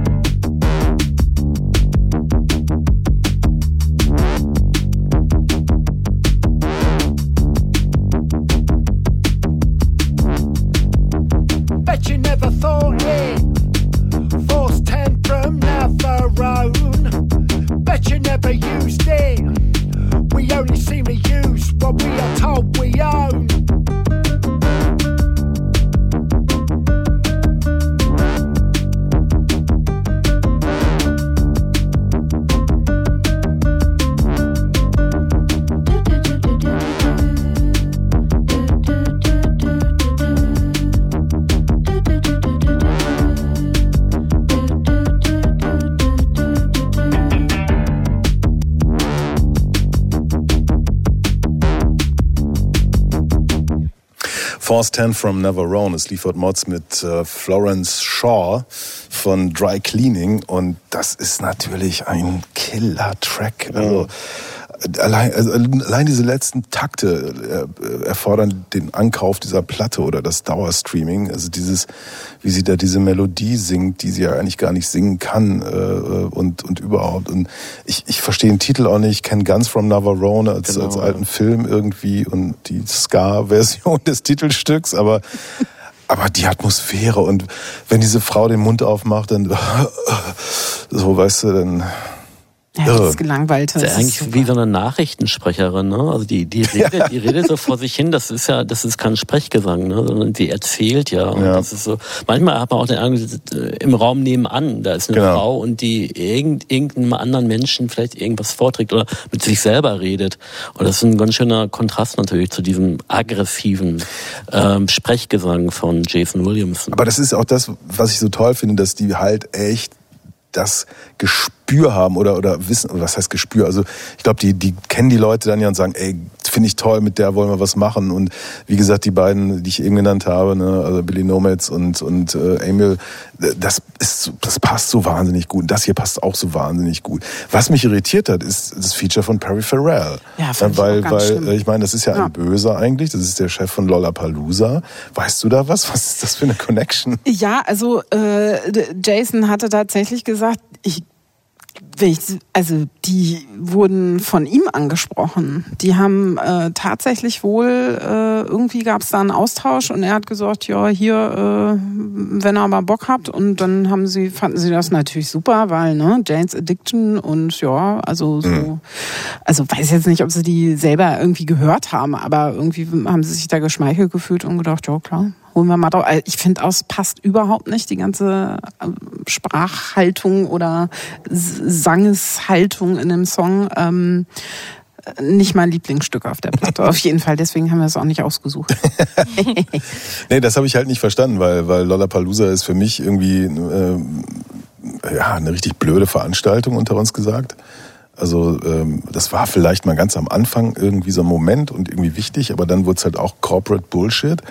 Force 10 from Navarone. Es liefert Mods mit äh, Florence Shaw von Dry Cleaning und das ist natürlich ein Killer-Track. Also Allein, also allein diese letzten Takte äh, erfordern den Ankauf dieser Platte oder das Dauerstreaming. Also dieses, wie sie da diese Melodie singt, die sie ja eigentlich gar nicht singen kann äh, und, und überhaupt. Und ich, ich verstehe den Titel auch nicht, kenne Guns from Navarone als, Genau, als alten Film irgendwie und die Ska-Version des Titelstücks, aber aber die Atmosphäre und wenn diese Frau den Mund aufmacht, dann so, weißt du, dann Ja, das ist gelangweilt. Das ist ja eigentlich wie so eine Nachrichtensprecherin, ne? Also die, die redet, die redet so vor sich hin, das ist ja, das ist kein Sprechgesang, ne? Sondern sie erzählt ja. Und Ja. das ist so, manchmal hat man auch den Eindruck, äh, im Raum nebenan, da ist eine Genau. Frau und die irgend, irgendeinem anderen Menschen vielleicht irgendwas vorträgt oder mit sich selber redet. Und das ist ein ganz schöner Kontrast natürlich zu diesem aggressiven ähm, Sprechgesang von Jason Williamson. Aber das ist auch das, was ich so toll finde, dass die halt echt das Gespür haben oder oder wissen, oder was heißt Gespür? Also ich glaube, die die kennen die Leute dann ja und sagen, ey, finde ich toll, mit der wollen wir was machen. Und wie gesagt, die beiden, die ich eben genannt habe, ne, also Billy Nomads und und äh, Emil, das ist das passt so wahnsinnig gut. Und das hier passt auch so wahnsinnig gut. Was mich irritiert hat, ist das Feature von Perry Farrell. Ja, fand ich weil ganz weil schlimm. äh, ich meine, das ist ja, Ja. ein Böser eigentlich. Das ist der Chef von Lollapalooza. Weißt du da was? Was ist das für eine Connection? Ja, also äh, Jason hatte tatsächlich gesagt, ich, ich, also die wurden von ihm angesprochen. Die haben äh, tatsächlich wohl, äh, irgendwie gab es da einen Austausch und er hat gesagt, ja, hier, äh, wenn ihr mal Bock habt. Und dann haben sie, fanden sie das natürlich super, weil, ne, Jane's Addiction und ja, also so, also weiß jetzt nicht, ob sie die selber irgendwie gehört haben, aber irgendwie haben sie sich da geschmeichelt gefühlt und gedacht, ja klar, holen wir mal drauf. Also Ich finde, es passt überhaupt nicht, die ganze ähm, Sprachhaltung oder Sangeshaltung in dem Song. Ähm, nicht mein Lieblingsstück auf der Platte, auf jeden Fall. Deswegen haben wir es auch nicht ausgesucht. Nee, das habe ich halt nicht verstanden, weil, weil Lollapalooza ist für mich irgendwie äh, ja, eine richtig blöde Veranstaltung, unter uns gesagt. Also ähm, das war vielleicht mal ganz am Anfang irgendwie so ein Moment und irgendwie wichtig, aber dann wurde es halt auch Corporate Bullshit.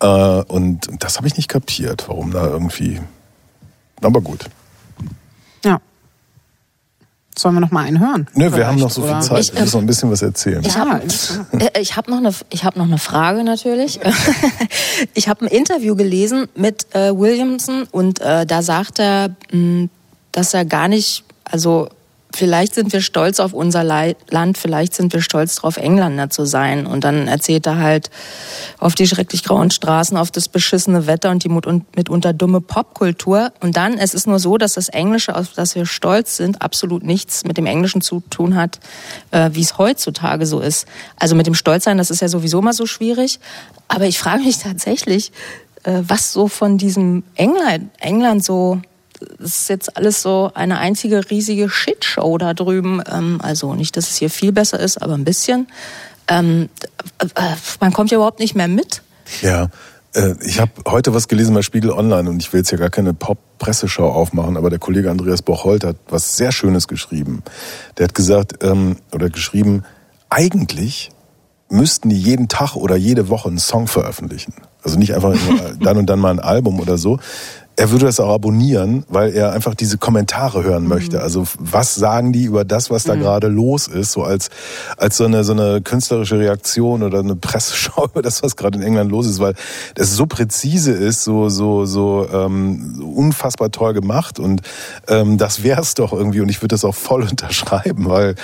Äh, und das habe ich nicht kapiert, warum da irgendwie... Aber gut. Ja. Sollen wir noch mal einen hören? Nö, wir haben noch so viel oder? Zeit. Ich, Wir müssen noch ein bisschen was erzählen. Ich habe äh, hab noch, eine- ich hab noch eine Frage natürlich. ich habe ein Interview gelesen mit äh, Williamson und äh, da sagt er, mh, dass er gar nicht, also vielleicht sind wir stolz auf unser Land, vielleicht sind wir stolz darauf, Engländer zu sein. Und dann erzählt er halt auf die schrecklich grauen Straßen, auf das beschissene Wetter und die mitunter dumme Popkultur. Und dann, es ist nur so, dass das Englische, auf das wir stolz sind, absolut nichts mit dem Englischen zu tun hat, äh, wie es heutzutage so ist. Also mit dem Stolzsein, das ist ja sowieso mal so schwierig. Aber ich frage mich tatsächlich, äh, was so von diesem England, England so es ist jetzt alles so eine einzige riesige Shitshow da drüben. Ähm, also nicht, dass es hier viel besser ist, aber ein bisschen. Ähm, äh, man kommt ja überhaupt nicht mehr mit. Ja, äh, ich habe heute was gelesen bei Spiegel Online und ich will jetzt ja gar keine Pop-Presseschau aufmachen, aber der Kollege Andreas Bocholt hat was sehr Schönes geschrieben. Der hat gesagt, ähm, oder geschrieben, eigentlich müssten die jeden Tag oder jede Woche einen Song veröffentlichen. Also nicht einfach dann und dann mal ein Album oder so. Er würde das auch abonnieren, weil er einfach diese Kommentare hören möchte. Also was sagen die über das, was da gerade los ist, so als als so eine so eine künstlerische Reaktion oder eine Presseschau über das, was gerade in England los ist, weil das so präzise ist, so so so, ähm, unfassbar toll gemacht und ähm, das wär's doch irgendwie und ich würde das auch voll unterschreiben, weil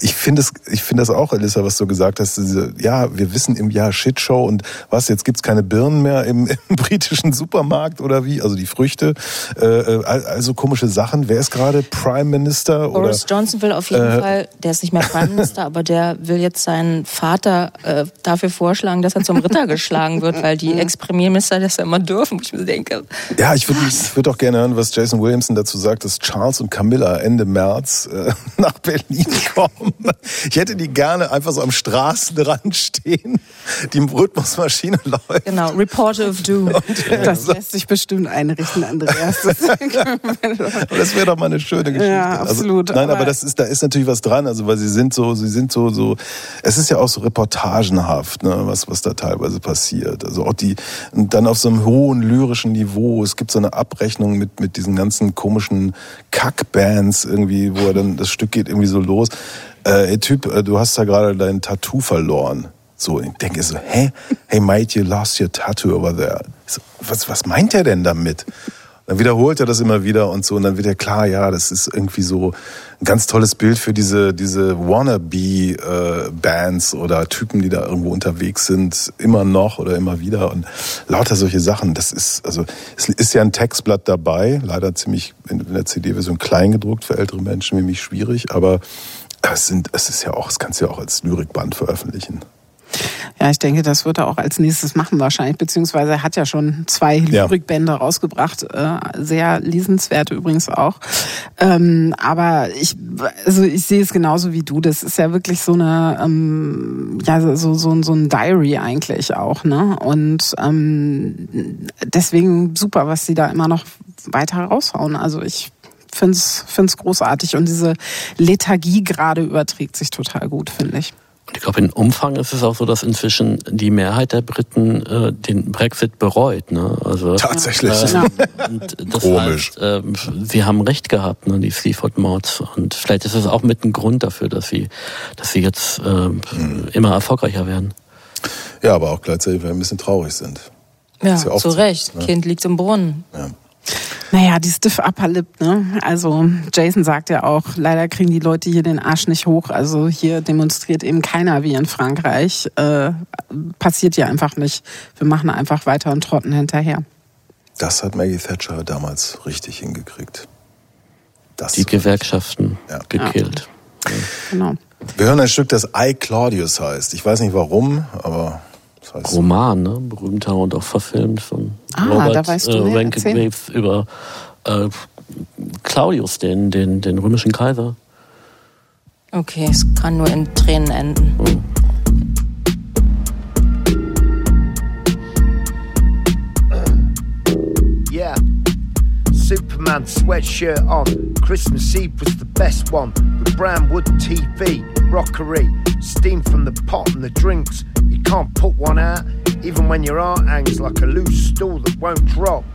ich finde es, ich finde das auch, Elissa, was du gesagt hast. Diese, ja, wir wissen im Jahr Shitshow und was, jetzt gibt's keine Birnen mehr im, im britischen Supermarkt oder wie? Also die Früchte, äh, äh, also komische Sachen. Wer ist gerade Prime Minister? Oder? Boris Johnson will auf jeden Äh, Fall, der ist nicht mehr Prime Minister, aber der will jetzt seinen Vater äh, dafür vorschlagen, dass er zum Ritter geschlagen wird, weil die Ex-Premierminister das ja immer dürfen. wo Ich mir denke, Ja, ich würde ich würd auch gerne hören, was Jason Williamson dazu sagt, dass Charles und Camilla Ende März äh, nach Berlin kommen. Ich hätte die gerne einfach so am Straßenrand stehen. Die Rhythmusmaschine läuft. genau, Reporter of Doom. Das lässt sich bestimmt einrichten, Andreas. Das wäre doch mal eine schöne Geschichte. Ja, absolut, Also, nein, aber, aber- das ist, da ist natürlich was dran, also weil sie sind so, sie sind so, so, es ist ja auch so reportagenhaft, ne, was, was da teilweise passiert. Also auch die, dann auf so einem hohen lyrischen Niveau. Es gibt so eine Abrechnung mit, mit diesen ganzen komischen Kackbands irgendwie, wo er dann, das Stück geht irgendwie so los. Äh, Typ, äh, du hast da gerade dein Tattoo verloren. So, ich denke so, hä? Hey, mate, you lost your tattoo over there. So, was, was meint er denn damit? Dann wiederholt er das immer wieder und so, und dann wird er klar, ja, das ist irgendwie so ein ganz tolles Bild für diese, diese Wannabe-Bands oder Typen, die da irgendwo unterwegs sind, immer noch oder immer wieder und lauter solche Sachen. Das ist, also, es ist ja ein Textblatt dabei, leider ziemlich in der CD-Version klein gedruckt für ältere Menschen mich schwierig, aber es, sind, es ist ja auch, es kannst du ja auch als Lyrikband veröffentlichen. Ja, ich denke, das wird er auch als nächstes machen wahrscheinlich, beziehungsweise er hat ja schon zwei Ja. Lyrikbände rausgebracht, äh, sehr lesenswert übrigens auch. Ähm, aber ich, also ich sehe es genauso wie du. Das ist ja wirklich so eine, ähm, ja, so, so, so ein Diary eigentlich auch, ne? Und ähm, deswegen super, was sie da immer noch weiter raushauen. Also ich find's find's großartig und diese Lethargie gerade überträgt sich total gut, finde ich. Und ich glaube, in Umfang ist es auch so, dass inzwischen die Mehrheit der Briten äh, den Brexit bereut. Ne? Also, Tatsächlich. Äh, Ja. und das Komisch. Heißt, äh, sie haben recht gehabt, ne, die Seaford Mods. Und vielleicht ist es auch mit ein Grund dafür, dass sie, dass sie jetzt äh, immer erfolgreicher werden. Ja, aber auch gleichzeitig, weil wir ein bisschen traurig sind. Ja, ja zu Recht. ne? Kind liegt im Brunnen. Ja. Naja, die Stiff Upper Lip, ne? Also Jason sagt ja auch, leider kriegen die Leute hier den Arsch nicht hoch. Also hier demonstriert eben keiner wie in Frankreich. Äh, passiert ja einfach nicht. Wir machen einfach weiter und trotten hinterher. Das hat Maggie Thatcher damals richtig hingekriegt. Das Die Gewerkschaften Ja. gekillt. Genau. Wir hören ein Stück, das I Claudius heißt. Ich weiß nicht warum, aber das heißt. Roman, ne? berühmter und auch verfilmt von Ah, Robert da weißt du äh, über äh, Claudius, den, den, den römischen Kaiser. Okay, es kann nur in Tränen enden. Yeah. Superman sweatshirt on. Christmas Eve was the best one. With brown wood TV, rockery, steam from the pot and the drinks. You can't put one out, even when your heart hangs like a loose stool that won't drop.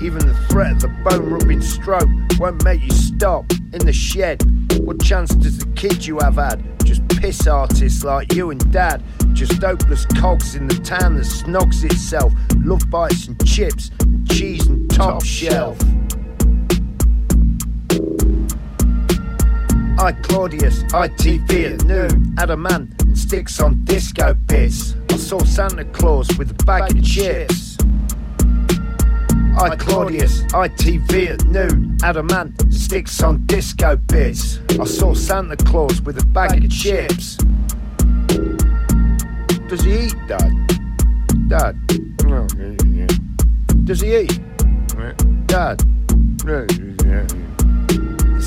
Even the threat of the bone rubbing stroke won't make you stop. In the shed, what chance does the kid you have had? Just piss artists like you and dad. Just hopeless cogs in the town that snogs itself. Love bites and chips, and cheese and top shelf. I Claudius, ITV at noon. Had a man and sticks on disco bits. I saw Santa Claus with a bag of chips. I Claudius, ITV at noon. Had a man and sticks on disco bits. I saw Santa Claus with a bag of chips. Does he eat, Dad? Dad? No. Does he eat? Dad? No, yeah, yeah. The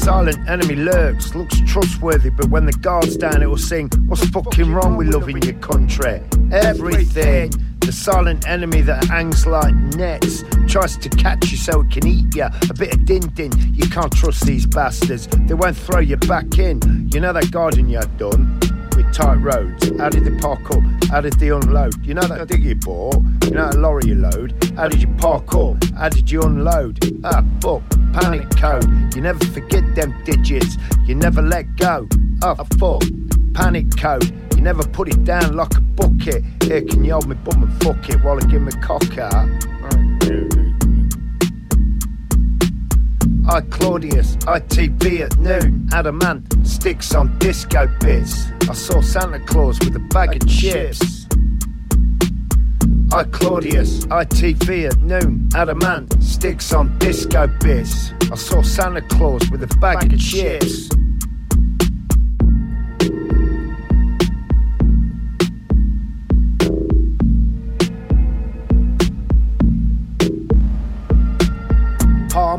silent enemy lurks, looks trustworthy, but when the guard's down, it will sing, What's fucking wrong with loving your country? Everything. The silent enemy that hangs like nets tries to catch you so it can eat you. A bit of din din. You can't trust these bastards. They won't throw you back in. You know that garden you had done? With tight roads. How did they park up? How did they unload? You know that dig you bought? You know that lorry you load? How did you park up? How did you unload? Ah, fuck. Panic code. You never forget them digits. You never let go. Ah, fuck. Panic code. You never put it down like a bucket. Here, can you hold me bum and fuck it while I give me cock out? I Claudius, I ITV at noon. Adamant sticks on disco bits. I saw Santa Claus with a bag of chips. I Claudius, ITV at noon. Adamant sticks on disco bits. I saw Santa Claus with a bag of chips. Palm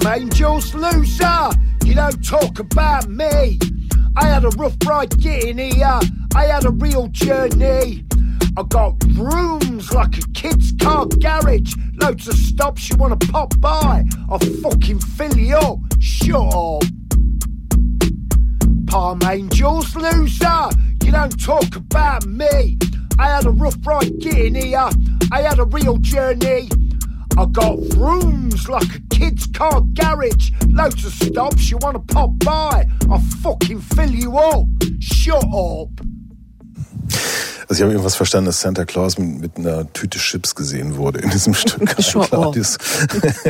Angels loser, you don't talk about me. I had a rough ride getting here, I had a real journey. I got rooms like a kid's car garage, loads of stops you wanna pop by. I'll fucking fill you up, shut up. Palm Angels loser, you don't talk about me. I had a rough ride getting here, I had a real journey. I got rooms like a kid's car garage. Loads of stops, you wanna pop by? I'll fucking fill you up. Shut up. Also ich habe irgendwas verstanden, dass Santa Claus mit, mit einer Tüte Chips gesehen wurde in diesem Stück. Claudius.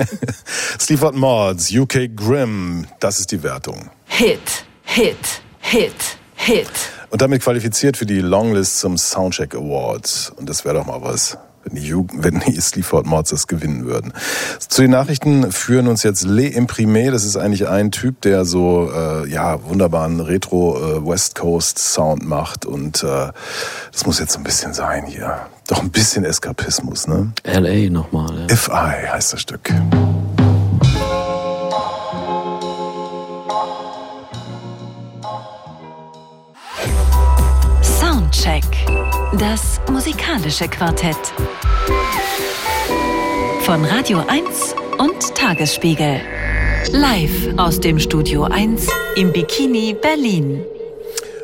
Sleaford Mods, UK Grimm, das ist die Wertung. Hit, Hit, Hit, Hit. Und damit qualifiziert für die Longlist zum Soundcheck Awards. Und das wäre doch mal was, wenn die, Ju wenn die Sleaford Mods das gewinnen würden. Zu den Nachrichten führen uns jetzt Le Imprimé. Das ist eigentlich ein Typ, der so äh, ja wunderbaren Retro äh, West Coast Sound macht. Und äh, das muss jetzt so ein bisschen sein hier. Doch ein bisschen Eskapismus, ne? L.A. nochmal. Ja. If I heißt das Stück. Das musikalische Quartett. Von Radio 1 und Tagesspiegel. Live aus dem Studio 1 im Bikini Berlin.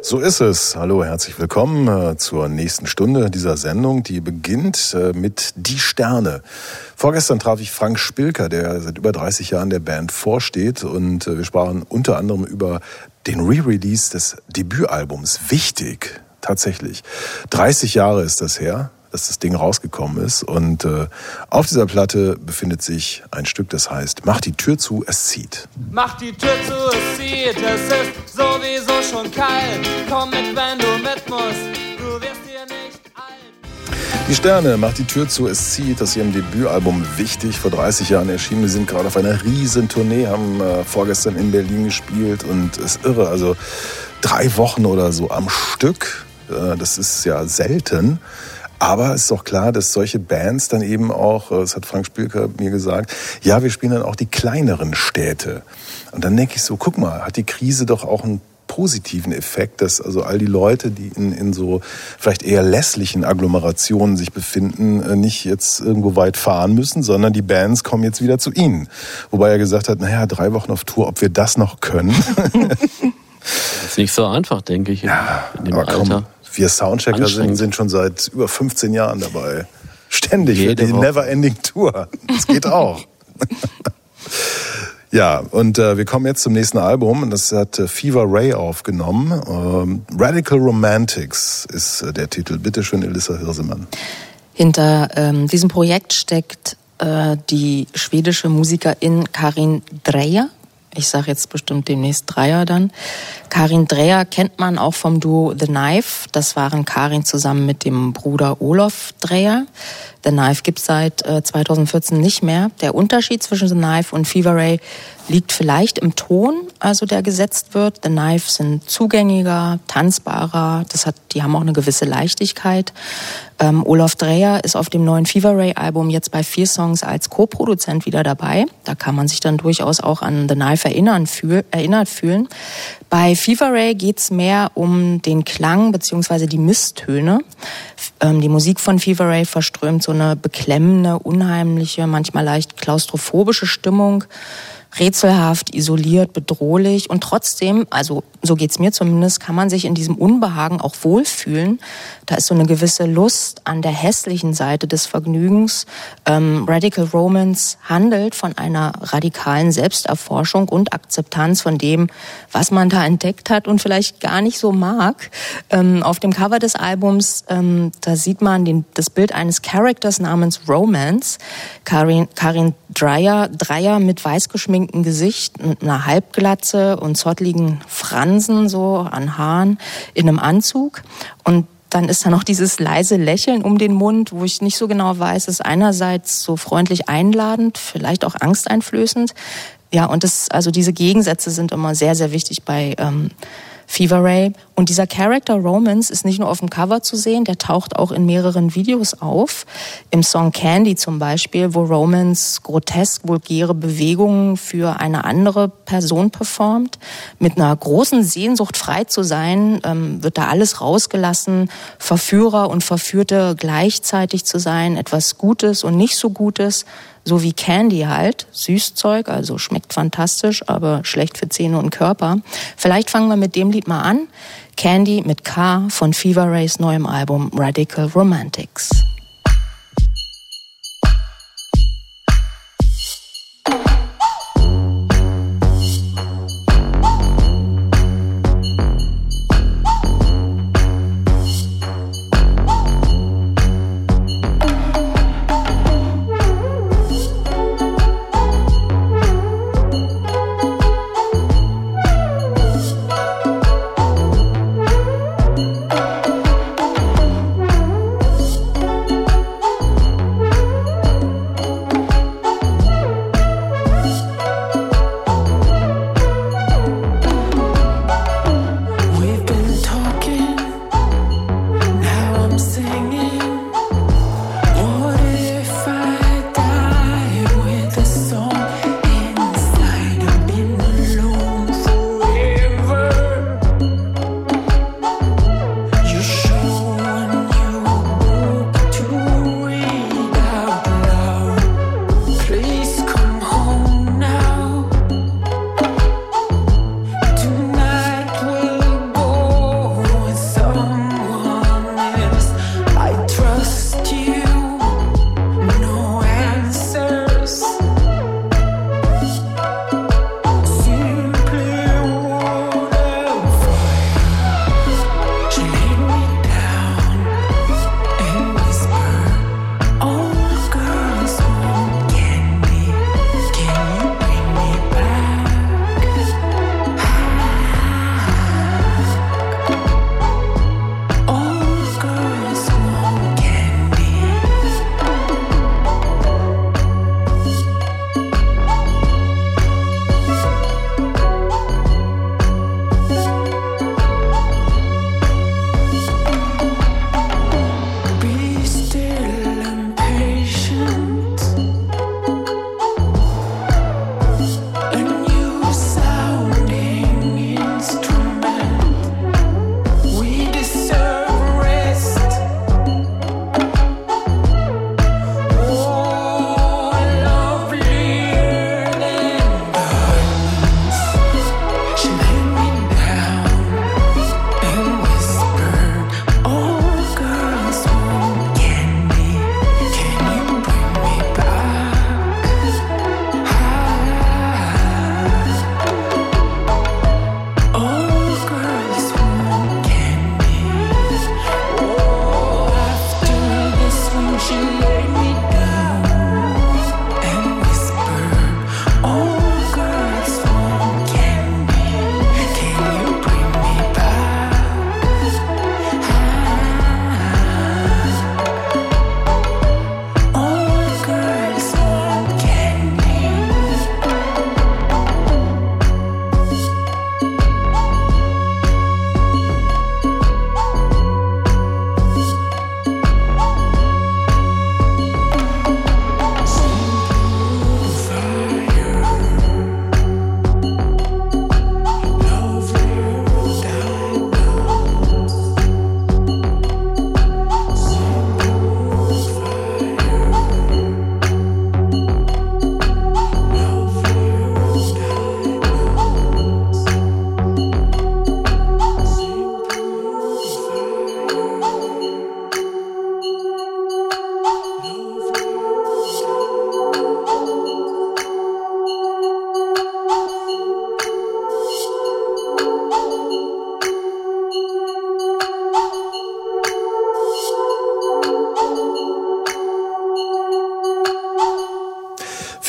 So ist es. Hallo, herzlich willkommen äh, zur nächsten Stunde dieser Sendung, die beginnt äh, mit Die Sterne. Vorgestern traf ich Frank Spilker, der seit über 30 Jahren der Band vorsteht und äh, wir sprachen unter anderem über den Re-Release des Debütalbums. Wichtig, tatsächlich. 30 Jahre ist das her, dass das Ding rausgekommen ist und äh, auf dieser Platte befindet sich ein Stück, das heißt Mach die Tür zu, es zieht. Mach die Tür zu, es zieht, es ist sowieso schon kalt. Komm mit, wenn du mit musst, du wirst hier nicht alt. Die Sterne, macht die Tür zu, es zieht aus ihrem Debütalbum Wichtig, vor 30 Jahren erschienen. Wir sind gerade auf einer riesen Tournee, haben äh, vorgestern in Berlin gespielt und es ist irre, also drei Wochen oder so am Stück, das ist ja selten. Aber es ist doch klar, dass solche Bands dann eben auch, äh, das hat Frank Spielker mir gesagt, ja, wir spielen dann auch die kleineren Städte. Und dann denke ich so, guck mal, hat die Krise doch auch einen positiven Effekt, dass also all die Leute, die in, in so vielleicht eher lässlichen Agglomerationen sich befinden, äh, nicht jetzt irgendwo weit fahren müssen, sondern die Bands kommen jetzt wieder zu ihnen. Wobei er gesagt hat, naja, drei Wochen auf Tour, ob wir das noch können. Das ist nicht so einfach, denke ich, in, in dem Aber Alter. komm, wir Soundchecker sind, sind schon seit über 15 Jahren dabei. Ständig, Jede die. Never-Ending Tour. Das geht auch. ja, und äh, wir kommen jetzt zum nächsten Album. Und das hat äh, Fever Ray aufgenommen. Ähm, Radical Romantics ist äh, der Titel. Bitte schön, Elissa Hirsemann. Hinter ähm, diesem Projekt steckt äh, die schwedische Musikerin Karin Dreyer. Ich sage jetzt bestimmt demnächst Dreier dann. Karin Dreyer kennt man auch vom Duo The Knife. Das waren Karin zusammen mit dem Bruder Olof Dreyer. The Knife gibt's seit äh, 2014 nicht mehr. Der Unterschied zwischen The Knife und Fever Ray liegt vielleicht im Ton, also der gesetzt wird. The Knife sind zugängiger, tanzbarer. Das hat, die haben auch eine gewisse Leichtigkeit. Ähm, Olaf Dreyer ist auf dem neuen Fever Ray Album jetzt bei vier Songs als Co-Produzent wieder dabei. Da kann man sich dann durchaus auch an The Knife erinnern, fühl, erinnert fühlen. Bei Fever Ray geht's mehr um den Klang beziehungsweise die Misstöne. Ähm, die Musik von Fever Ray verströmt so eine beklemmende, unheimliche, manchmal leicht klaustrophobische Stimmung rätselhaft, isoliert, bedrohlich und trotzdem, also so geht's mir zumindest, kann man sich in diesem Unbehagen auch wohlfühlen. Da ist so eine gewisse Lust an der hässlichen Seite des Vergnügens. Ähm, Radical Romance handelt von einer radikalen Selbsterforschung und Akzeptanz von dem, was man da entdeckt hat und vielleicht gar nicht so mag. Ähm, auf dem Cover des Albums, ähm, da sieht man den, das Bild eines Characters namens Romance. Karin, Karin Dreyer, Dreier mit weiß geschminktem Gesicht, mit einer Halbglatze und zottligen Fransen so an Haaren in einem Anzug. Und dann ist da noch dieses leise Lächeln um den Mund, wo ich nicht so genau weiß, ist einerseits so freundlich einladend, vielleicht auch angsteinflößend. Ja, und das, also diese Gegensätze sind immer sehr, sehr wichtig bei ähm, Fever Ray. Und dieser Character Romance ist nicht nur auf dem Cover zu sehen, der taucht auch in mehreren Videos auf. Im Song Candy zum Beispiel, wo Romance grotesk vulgäre Bewegungen für eine andere Person performt. Mit einer großen Sehnsucht frei zu sein, ähm, wird da alles rausgelassen. Verführer und Verführte gleichzeitig zu sein, etwas Gutes und nicht so Gutes. So wie Candy halt, Süßzeug, also schmeckt fantastisch, aber schlecht für Zähne und Körper. Vielleicht fangen wir mit dem Lied mal an. Candy mit K von Fever Rays neuem Album Radical Romantics.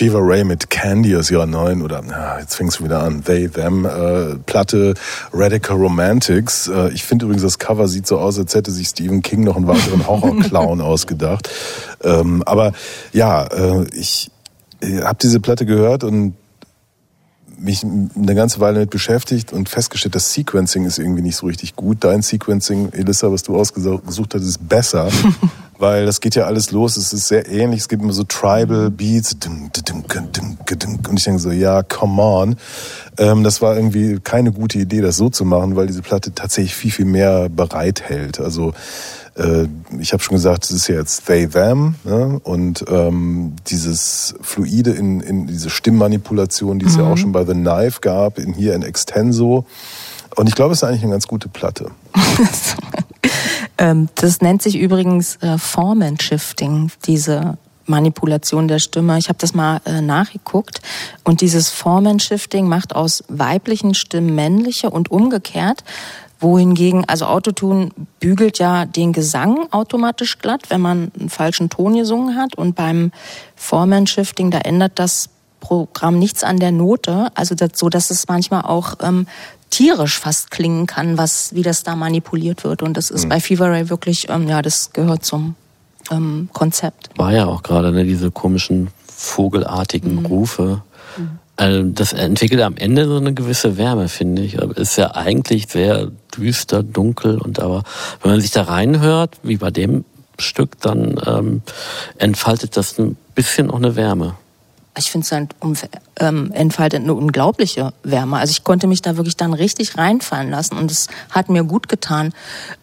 Fever Ray mit Candy aus ihrer neuen, oder na, jetzt fängst du wieder an, They, Them, äh, Platte Radical Romantics. Äh, ich finde übrigens, das Cover sieht so aus, als hätte sich Stephen King noch einen weiteren Horror-Clown ausgedacht. Ähm, aber ja, äh, ich habe diese Platte gehört und mich eine ganze Weile damit beschäftigt und festgestellt, das Sequencing ist irgendwie nicht so richtig gut. Dein Sequencing, Elissa, was du ausgesucht hast, ist besser. weil das geht ja alles los. Es ist sehr ähnlich. Es gibt immer so Tribal Beats. Und ich denke so, ja, come on. Ähm, das war irgendwie keine gute Idee, das so zu machen, weil diese Platte tatsächlich viel, viel mehr bereithält. Also äh, ich habe schon gesagt, es ist ja jetzt they, them ne? und ähm, dieses Fluide in, in diese Stimmmanipulation, die es ja auch schon bei The Knife gab, in hier in Extenso. Und ich glaube, es ist eigentlich eine ganz gute Platte. Ähm, das nennt sich übrigens äh, Formen Shifting, diese Manipulation der Stimme. Ich habe das mal äh, nachgeguckt und dieses Formen Shifting macht aus weiblichen Stimmen männliche und umgekehrt. Wohingegen, also Autotune bügelt ja den Gesang automatisch glatt, wenn man einen falschen Ton gesungen hat. Und beim Formen Shifting, da ändert das Programm nichts an der Note, also das, so, dass es manchmal auch ähm, tierisch fast klingen kann, was wie das da manipuliert wird. Und das ist bei Fever Ray wirklich, ähm, ja, das gehört zum ähm, Konzept. War ja auch gerade ne, diese komischen vogelartigen Rufe. Also das entwickelt am Ende so eine gewisse Wärme, finde ich. Ist ja eigentlich sehr düster, dunkel und aber wenn man sich da reinhört, wie bei dem Stück, dann ähm, entfaltet das ein bisschen auch eine Wärme. Ich finde es halt ähm, entfaltet eine unglaubliche Wärme. Also ich konnte mich da wirklich dann richtig reinfallen lassen und es hat mir gut getan.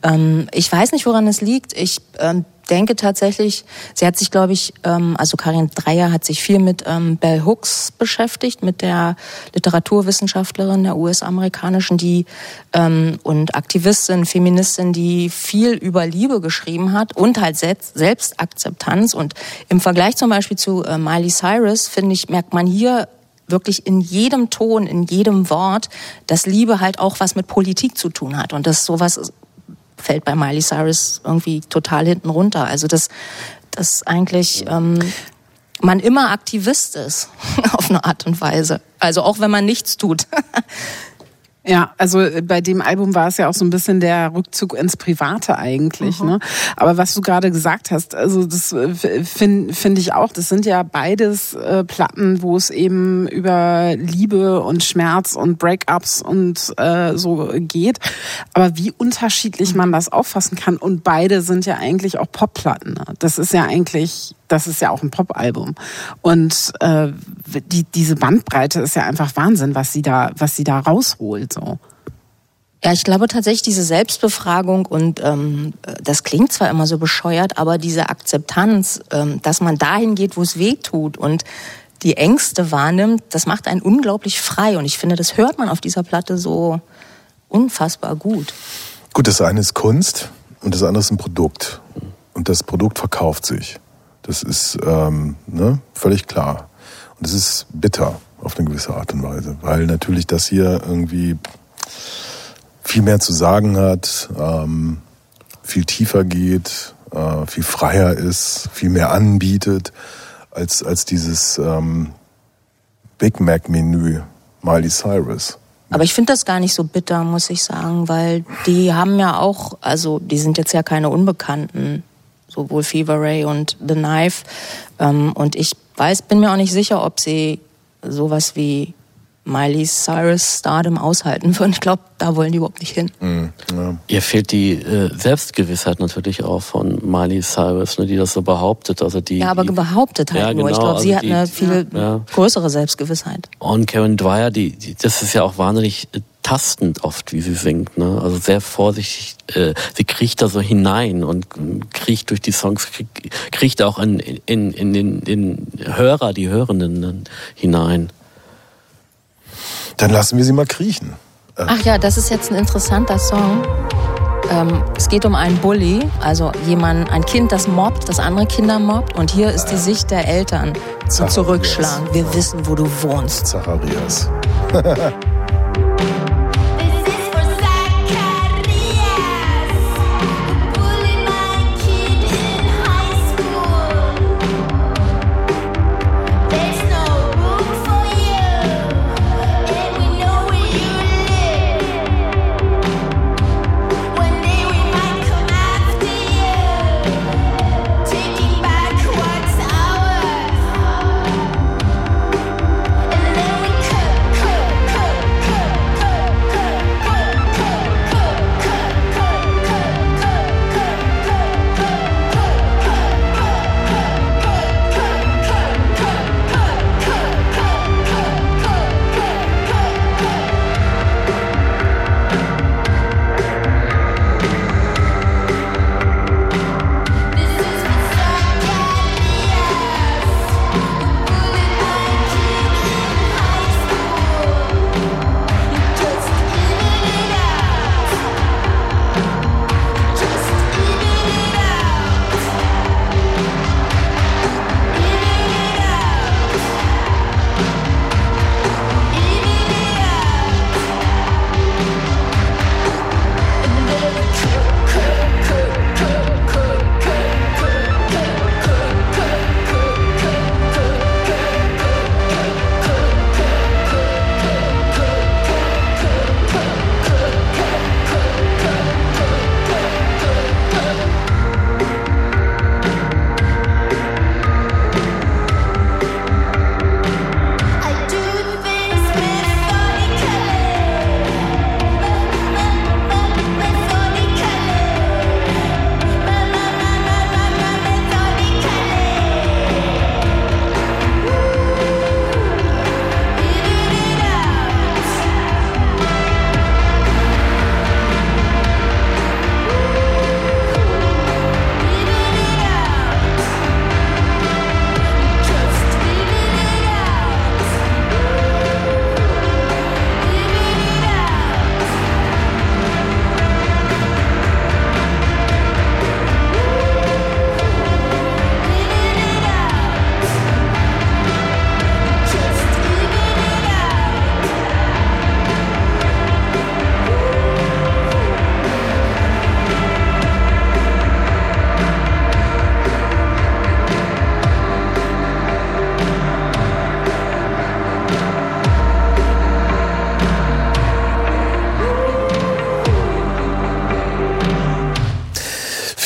Ähm, ich weiß nicht, woran es liegt. Ich ähm, denke tatsächlich, sie hat sich, glaube ich, ähm, also Karin Dreier hat sich viel mit ähm, Bell Hooks beschäftigt, mit der Literaturwissenschaftlerin der US-amerikanischen, die ähm, und Aktivistin, Feministin, die viel über Liebe geschrieben hat und halt Selbst Selbstakzeptanz. Und im Vergleich zum Beispiel zu äh, Miley Cyrus, finde ich, merkt man hier wirklich in jedem Ton, in jedem Wort, dass Liebe halt auch was mit Politik zu tun hat. Und das sowas fällt bei Miley Cyrus irgendwie total hinten runter. Also dass das eigentlich ähm, man immer Aktivist ist auf eine Art und Weise. Also auch wenn man nichts tut. Ja, also äh, bei dem Album war es ja auch so ein bisschen der Rückzug ins Private eigentlich. Ne? Aber was du gerade gesagt hast, also das finde find ich auch, das sind ja beides äh, Platten, wo es eben über Liebe und Schmerz und Breakups und äh, so geht. Aber wie unterschiedlich man das auffassen kann und beide sind ja eigentlich auch Popplatten. Ne? Das ist ja eigentlich das ist ja auch ein Popalbum. Und äh, die, diese Bandbreite ist ja einfach Wahnsinn, was sie da, was sie da rausholt. So. Ja, ich glaube tatsächlich diese Selbstbefragung und ähm, das klingt zwar immer so bescheuert, aber diese Akzeptanz, ähm, dass man dahin geht, wo es weh tut und die Ängste wahrnimmt, das macht einen unglaublich frei. Und ich finde, das hört man auf dieser Platte so unfassbar gut. Gut, das eine ist Kunst und das andere ist ein Produkt. Und das Produkt verkauft sich. Das ist ähm, ne, völlig klar. Und es ist bitter auf eine gewisse Art und Weise, weil natürlich das hier irgendwie viel mehr zu sagen hat, ähm, viel tiefer geht, äh, viel freier ist, viel mehr anbietet als, als dieses ähm, Big Mac-Menü Miley Cyrus. Aber ich finde das gar nicht so bitter, muss ich sagen, weil die haben ja auch, also die sind jetzt ja keine Unbekannten, sowohl Fever Ray und The Knife. Ähm, und ich weiß, bin mir auch nicht sicher, ob sie sowas wie Miley Cyrus Stardom aushalten würden. Ich glaube, da wollen die überhaupt nicht hin. Mhm, ja. Ihr fehlt die äh, Selbstgewissheit natürlich auch von Miley Cyrus, ne, die das so behauptet. Also die, Ja, aber die, behauptet halt Ja, nur. Ich genau, glaube, sie also hat die- eine viel Ja. größere Selbstgewissheit. Und Karen Dwyer, die, die, das ist ja auch wahnsinnig äh, tastend oft, wie sie singt. Ne? Also sehr vorsichtig. Äh, sie kriecht da so hinein und äh, kriecht durch die Songs, krieg, kriecht auch in, in, in den, den Hörer, die Hörenden dann hinein. Dann lassen wir sie mal kriechen. Ach ja, das ist jetzt ein interessanter Song. Ähm, es geht um einen Bully, also jemand, ein Kind, das mobbt, das andere Kinder mobbt. Und hier ist die Sicht der Eltern zu Zacharias. zurückschlagen. Wir wissen, wo du wohnst. Zacharias.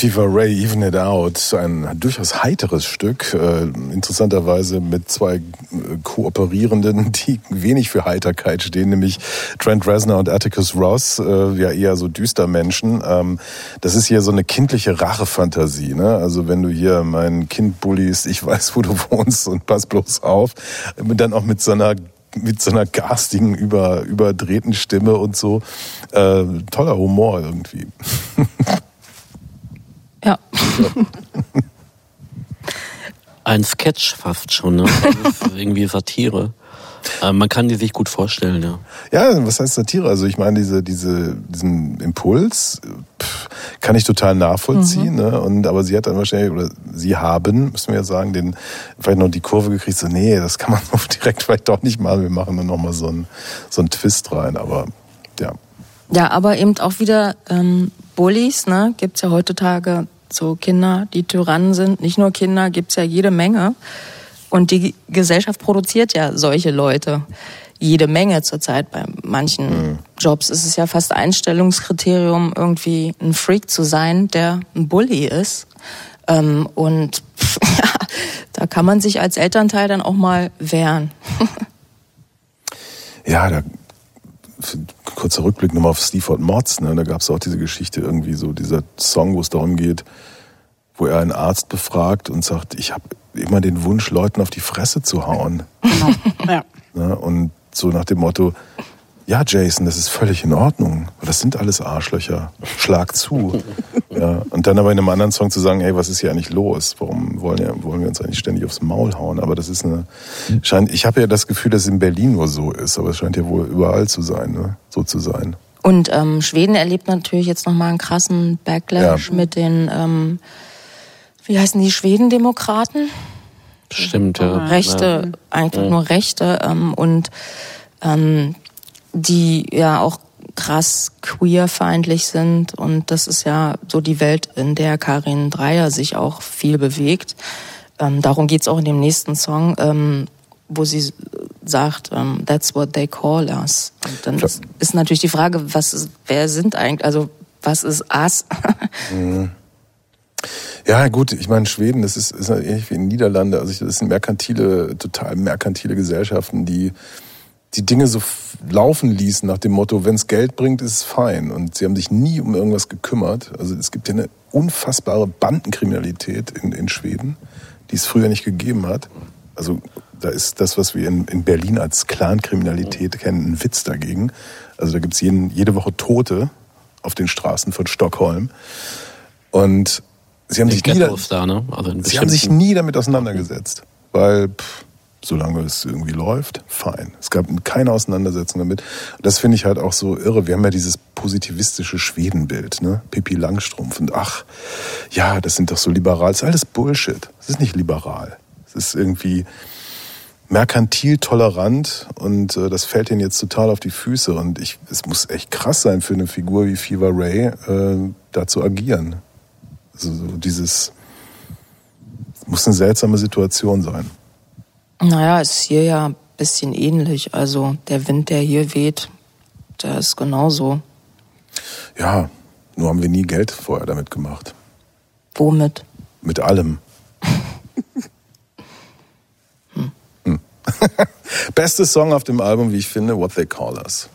Fever Ray, Even It Out, ein durchaus heiteres Stück, äh, interessanterweise mit zwei äh, Kooperierenden, die wenig für Heiterkeit stehen, nämlich Trent Reznor und Atticus Ross, äh, ja eher so düster Menschen. Ähm, das ist hier so eine kindliche Rachefantasie, ne? Also wenn du hier mein Kind bulliest, ich weiß, wo du wohnst und pass bloß auf, dann auch mit so einer mit so einer garstigen, über, überdrehten Stimme und so. Äh, toller Humor irgendwie. Ein Sketch fast schon, ne? Das ist irgendwie Satire. Äh, man kann die sich gut vorstellen, ja. Ja, was heißt Satire? Also ich meine, diese, diese, diesen Impuls pff, kann ich total nachvollziehen. Ne? Und aber sie hat dann wahrscheinlich, oder sie haben, müssen wir ja sagen, den vielleicht noch die Kurve gekriegt, so, nee, das kann man direkt vielleicht doch nicht machen. Wir machen dann nochmal so einen, so einen Twist rein. Aber ja. Ja, aber eben auch wieder ähm, Bullies, ne? Gibt's ja heutzutage so Kinder, die Tyrannen sind. Nicht nur Kinder, gibt's ja jede Menge. Und die Gesellschaft produziert ja solche Leute. Jede Menge zurzeit. Bei manchen Jobs ist es ja fast Einstellungskriterium, irgendwie ein Freak zu sein, der ein Bully ist. Ähm, und pff, ja, da kann man sich als Elternteil dann auch mal wehren. Ja, da kurzer Rückblick nochmal auf Sleaford Mods, ne? Da gab es auch diese Geschichte, irgendwie so dieser Song, wo es darum geht, wo er einen Arzt befragt und sagt, ich habe immer den Wunsch, Leuten auf die Fresse zu hauen. Ja. Ne? Und so nach dem Motto, ja, Jason, das ist völlig in Ordnung. Das sind alles Arschlöcher. Schlag zu. Ja, und dann aber in einem anderen Song zu sagen, hey, was ist hier eigentlich los? Warum wollen, ja, wollen wir uns eigentlich ständig aufs Maul hauen? Aber das ist eine, scheint, ich habe ja das Gefühl, dass es in Berlin nur so ist, aber es scheint ja wohl überall zu sein, ne? so zu sein. Und ähm, Schweden erlebt natürlich jetzt nochmal einen krassen Backlash Ja. mit den, ähm, wie heißen die, Schwedendemokraten? Stimmt, ja. Rechte, eigentlich nur Rechte ähm, und ähm, die ja auch krass queerfeindlich sind und das ist ja so die Welt, in der Karin Dreier sich auch viel bewegt. Ähm, darum geht's auch in dem nächsten Song, ähm, wo sie sagt, ähm, that's what they call us. Und dann ist, ist natürlich die Frage, was ist, wer sind eigentlich, also was ist us? Ja, gut, ich meine, Schweden, das ist, ist ähnlich wie in Niederlande. Also das sind merkantile, total merkantile Gesellschaften, die die Dinge so laufen ließen nach dem Motto, wenn es Geld bringt, ist es fein. Und sie haben sich nie um irgendwas gekümmert. Also es gibt ja eine unfassbare Bandenkriminalität in, in Schweden, die es früher nicht gegeben hat. Also da ist das, was wir in, in Berlin als Clankriminalität kennen, ein Witz dagegen. Also da gibt's jeden, jede Woche Tote auf den Straßen von Stockholm. Und sie haben sich nie, da- ne? Also Sie haben sich nie damit auseinandergesetzt, weil pff, solange es irgendwie läuft, fein. Es gab keine Auseinandersetzung damit. Das finde ich halt auch so irre. Wir haben ja dieses positivistische Schwedenbild, ne? Pippi Langstrumpf und ach, ja, das sind doch so liberal. Das ist alles Bullshit. Es ist nicht liberal. Es ist irgendwie merkantil tolerant und äh, das fällt ihnen jetzt total auf die Füße und ich, es muss echt krass sein für eine Figur wie Fever Ray, äh, da zu agieren. Also so dieses muss eine seltsame Situation sein. Naja, ist hier ja ein bisschen ähnlich. Also der Wind, der hier weht, der ist genauso. Ja, nur haben wir nie Geld vorher damit gemacht. Womit? Mit allem. Hm. Bestes Song auf dem Album, wie ich finde, What They Call Us.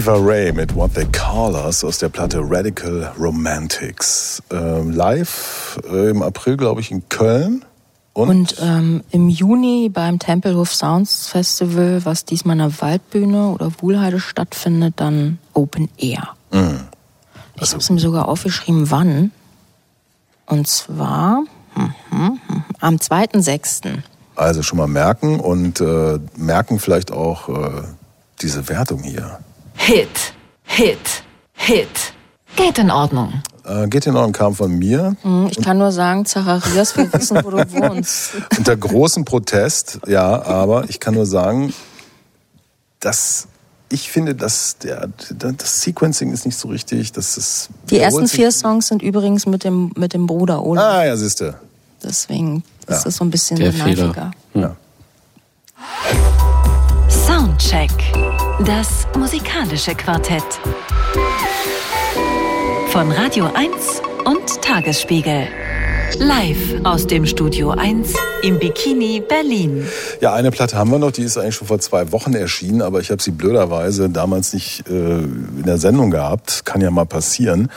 Fever Ray mit What They Call Us aus der Platte Radical Romantics. Ähm, live äh, im April, glaube ich, in Köln. Und, Und ähm, im Juni beim Tempelhof Sounds Festival, was diesmal in der Waldbühne oder Wuhlheide stattfindet, dann Open Air. Mhm. Ich habe es mir sogar aufgeschrieben, wann. Und zwar hm, hm, hm, am 2.6. also schon mal merken und äh, merken vielleicht auch äh, diese Wertung hier. Hit, Hit, Hit. Geht in Ordnung. Äh, geht in Ordnung, kam von mir. Hm, Ich kann nur sagen, Zacharias, wir wissen, wo du wohnst. Unter großem Protest, ja, aber ich kann nur sagen, dass ich finde, dass der, das Sequencing ist nicht so richtig. Das ist, Die ersten vier Songs sind übrigens mit dem, mit dem Bruder Olaf. Ah, ja, siehste. Deswegen Ja. ist das so ein bisschen Der nerviger. Ja. Soundcheck. Das musikalische Quartett. Von Radio 1 und Tagesspiegel. Live aus dem Studio 1 im Bikini Berlin. Ja, eine Platte haben wir noch, die ist eigentlich schon vor zwei Wochen erschienen, aber ich habe sie blöderweise damals nicht äh, in der Sendung gehabt. Kann ja mal passieren.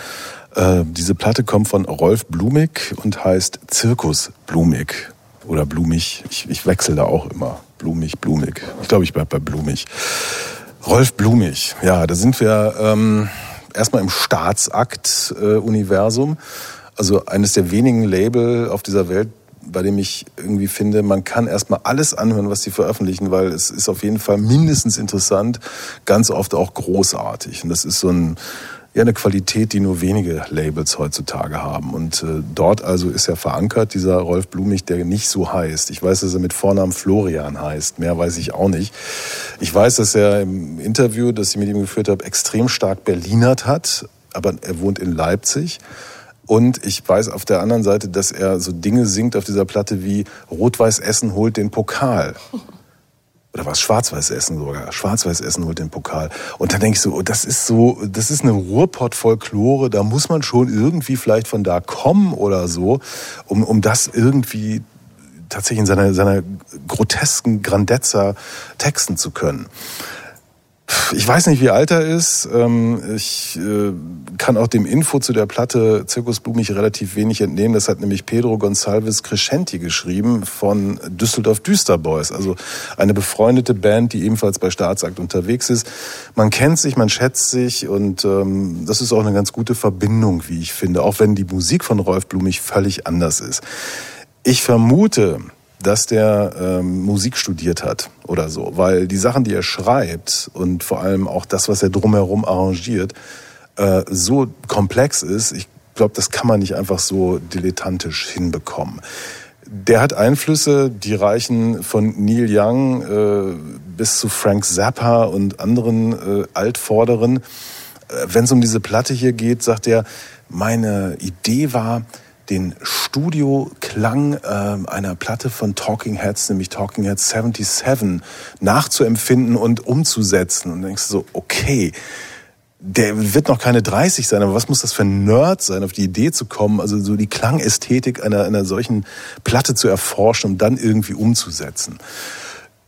Äh, diese Platte kommt von Rolf Blumig und heißt Zirkus Blumig. Oder Blumig. Ich, ich wechsle da auch immer. Blumig, Blumig. Ich glaube, ich bleib bei Blumig. Rolf Blumig, ja, da sind wir ähm, erstmal im Staatsakt-Universum. also eines der wenigen Label auf dieser Welt, bei dem ich irgendwie finde, man kann erstmal alles anhören, was sie veröffentlichen, weil es ist auf jeden Fall mindestens interessant, ganz oft auch großartig. Und das ist so ein, ja, eine Qualität, die nur wenige Labels heutzutage haben. Und äh, dort also ist er verankert, dieser Rolf Blumig, der nicht so heißt. Ich weiß, dass er mit Vornamen Florian heißt. Mehr weiß ich auch nicht. Ich weiß, dass er im Interview, das ich mit ihm geführt habe, extrem stark Berlinert hat. Aber er wohnt in Leipzig. Und ich weiß auf der anderen Seite, dass er so Dinge singt auf dieser Platte wie Rot-Weiß Essen holt den Pokal. Oder was Schwarz-Weiß Essen sogar. Schwarz-Weiß Essen holt den Pokal. Und dann denke ich so, oh, das ist so, das ist eine Ruhrpott-Folklore, da muss man schon irgendwie vielleicht von da kommen oder so, um, um das irgendwie tatsächlich in seiner, seiner grotesken Grandezza texten zu können. Ich weiß nicht, wie alt er ist. Ähm, Ich äh, kann auch dem Info zu der Platte Zirkus Blumig relativ wenig entnehmen. Das hat nämlich Pedro Gonçalves Crescenti geschrieben von Düsseldorf Düsterboys. Also eine befreundete Band, die ebenfalls bei Staatsakt unterwegs ist. Man kennt sich, man schätzt sich und ähm, das ist auch eine ganz gute Verbindung, wie ich finde. Auch wenn die Musik von Rolf Blumig völlig anders ist. Ich vermute, dass der ähm, Musik studiert hat oder so, weil die Sachen, die er schreibt und vor allem auch das, was er drumherum arrangiert, äh, so komplex ist. Ich glaube, das kann man nicht einfach so dilettantisch hinbekommen. Der hat Einflüsse, die reichen von Neil Young äh, bis zu Frank Zappa und anderen äh, Altvorderen. Äh, Wenn es um diese Platte hier geht, sagt er, meine Idee war, den Studioklang äh, einer Platte von Talking Heads, nämlich Talking Heads 77, nachzuempfinden und umzusetzen. Und denkst du so, okay, der wird noch keine 30 sein, aber was muss das für ein Nerd sein, auf die Idee zu kommen, also so die Klangästhetik einer, einer solchen Platte zu erforschen und dann irgendwie umzusetzen.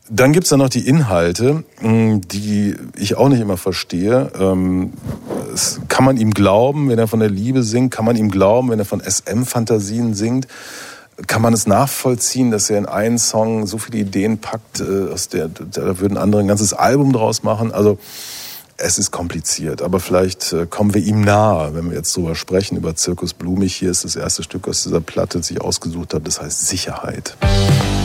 Dann gibt's da noch die Inhalte, mh, die ich auch nicht immer verstehe. Ähm, es, kann man ihm glauben, wenn er von der Liebe singt? Kann man ihm glauben, wenn er von SM-Fantasien singt? Kann man es nachvollziehen, dass er in einen Song so viele Ideen packt, äh, aus der, da würden andere ein ganzes Album draus machen? Also es ist kompliziert, aber vielleicht äh, kommen wir ihm nahe, wenn wir jetzt drüber sprechen, über Zirkus Blumig. Hier ist das erste Stück aus dieser Platte, das ich ausgesucht habe, das heißt Sicherheit. Sicherheit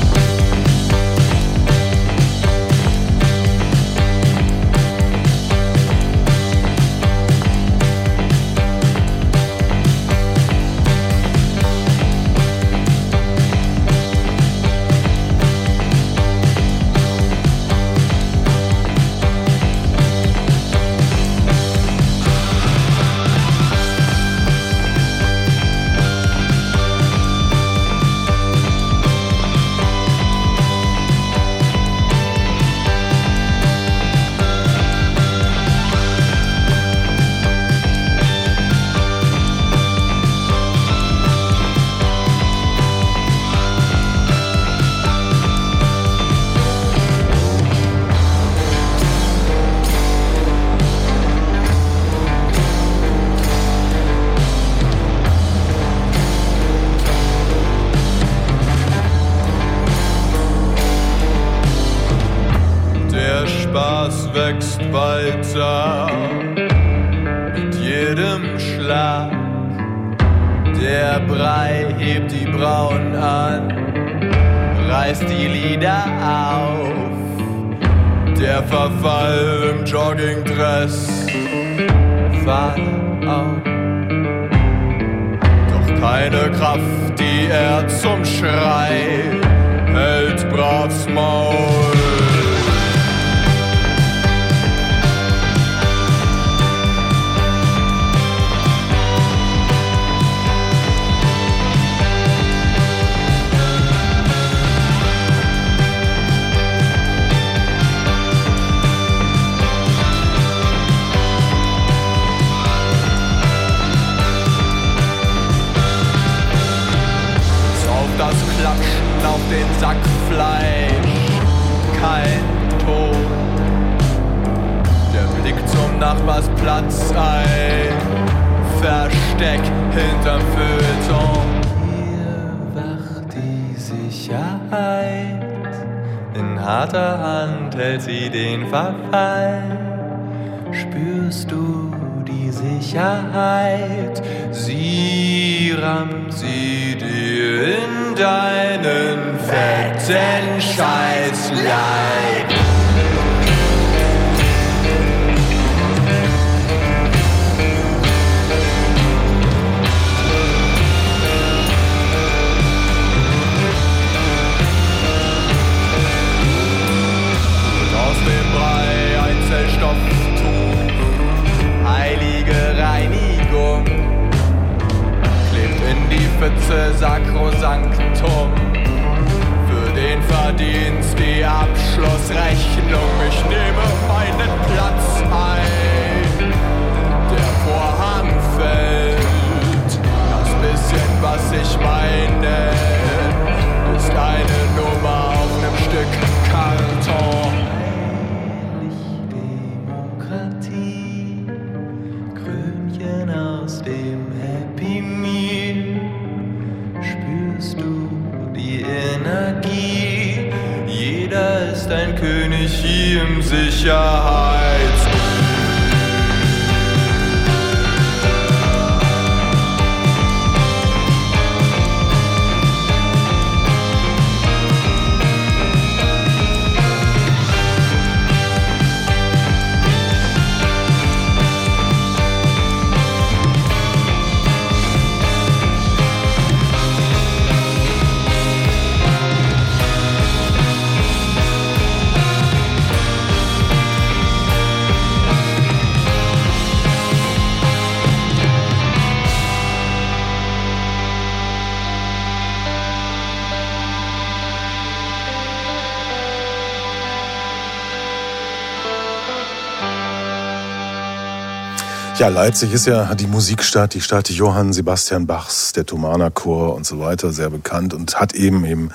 Ja, Leipzig ist ja die Musikstadt, die Stadt Johann Sebastian Bachs, der Thomaner Chor und so weiter, sehr bekannt und hat eben eben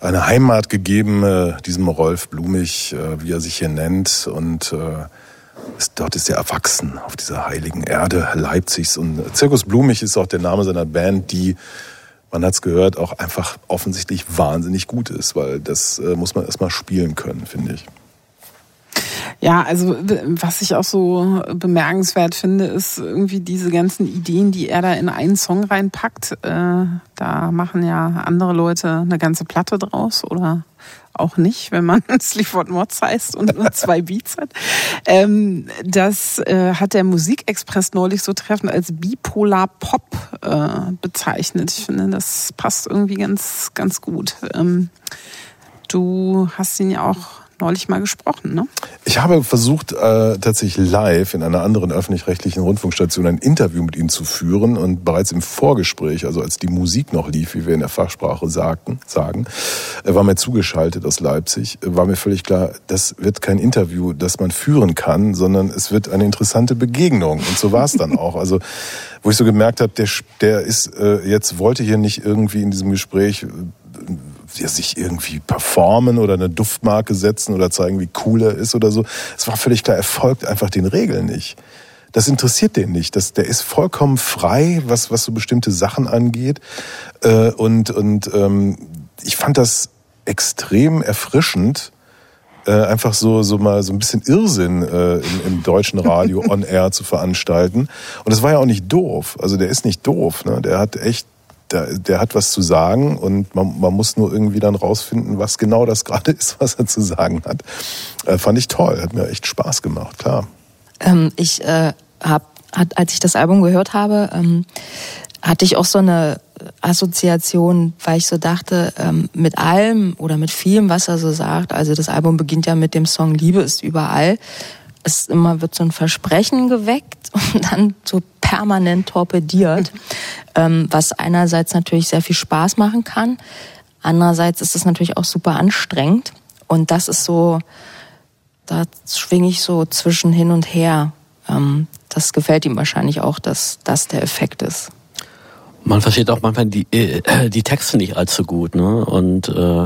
eine Heimat gegeben, äh, diesem Rolf Blumig, äh, wie er sich hier nennt. Und äh, ist, dort ist er erwachsen auf dieser heiligen Erde Leipzigs. Und Zirkus Blumig ist auch der Name seiner Band, die man hat's gehört, auch einfach offensichtlich wahnsinnig gut ist, weil das äh, muss man erstmal spielen können, finde ich. Ja, also was ich auch so bemerkenswert finde, ist irgendwie diese ganzen Ideen, die er da in einen Song reinpackt. Äh, da machen ja andere Leute eine ganze Platte draus oder auch nicht, wenn man Sleaford Mods heißt und nur zwei Beats hat. Ähm, das äh, hat der Musikexpress neulich so treffend als bipolar Pop äh, bezeichnet. Ich finde, das passt irgendwie ganz, ganz gut. Ähm, du hast ihn ja auch neulich mal gesprochen, ne? Ich habe versucht, äh, tatsächlich live in einer anderen öffentlich-rechtlichen Rundfunkstation ein Interview mit ihm zu führen und bereits im Vorgespräch, also als die Musik noch lief, wie wir in der Fachsprache sagten, sagen, er war mir zugeschaltet aus Leipzig, war mir völlig klar, das wird kein Interview, das man führen kann, sondern es wird eine interessante Begegnung. Und so war es dann auch. Also wo ich so gemerkt habe, der, der ist äh, jetzt wollte hier nicht irgendwie in diesem Gespräch äh, sich irgendwie performen oder eine Duftmarke setzen oder zeigen, wie cool er ist oder so. Es war völlig klar, er folgt einfach den Regeln nicht. Das interessiert den nicht. Das, der ist vollkommen frei, was, was so bestimmte Sachen angeht. Äh, und und ähm, ich fand das extrem erfrischend, äh, einfach so, so mal so ein bisschen Irrsinn äh, im, im deutschen Radio on air zu veranstalten. Und das war ja auch nicht doof. Also der ist nicht doof. Ne? Der hat echt der, der hat was zu sagen und man, man muss nur irgendwie dann rausfinden, was genau das gerade ist, was er zu sagen hat. Äh, fand ich toll, hat mir echt Spaß gemacht, klar. Ähm, ich äh, habe, als ich das Album gehört habe, ähm, hatte ich auch so eine Assoziation, weil ich so dachte, ähm, mit allem oder mit vielem, was er so sagt, also das Album beginnt ja mit dem Song Liebe ist überall. Es immer wird so ein Versprechen geweckt und dann so permanent torpediert, ähm, was einerseits natürlich sehr viel Spaß machen kann, andererseits ist es natürlich auch super anstrengend und das ist so, da schwinge ich so zwischen hin und her. Ähm, das gefällt ihm wahrscheinlich auch, dass das der Effekt ist. Man versteht auch manchmal die, äh, die Texte nicht allzu gut, ne? Und äh,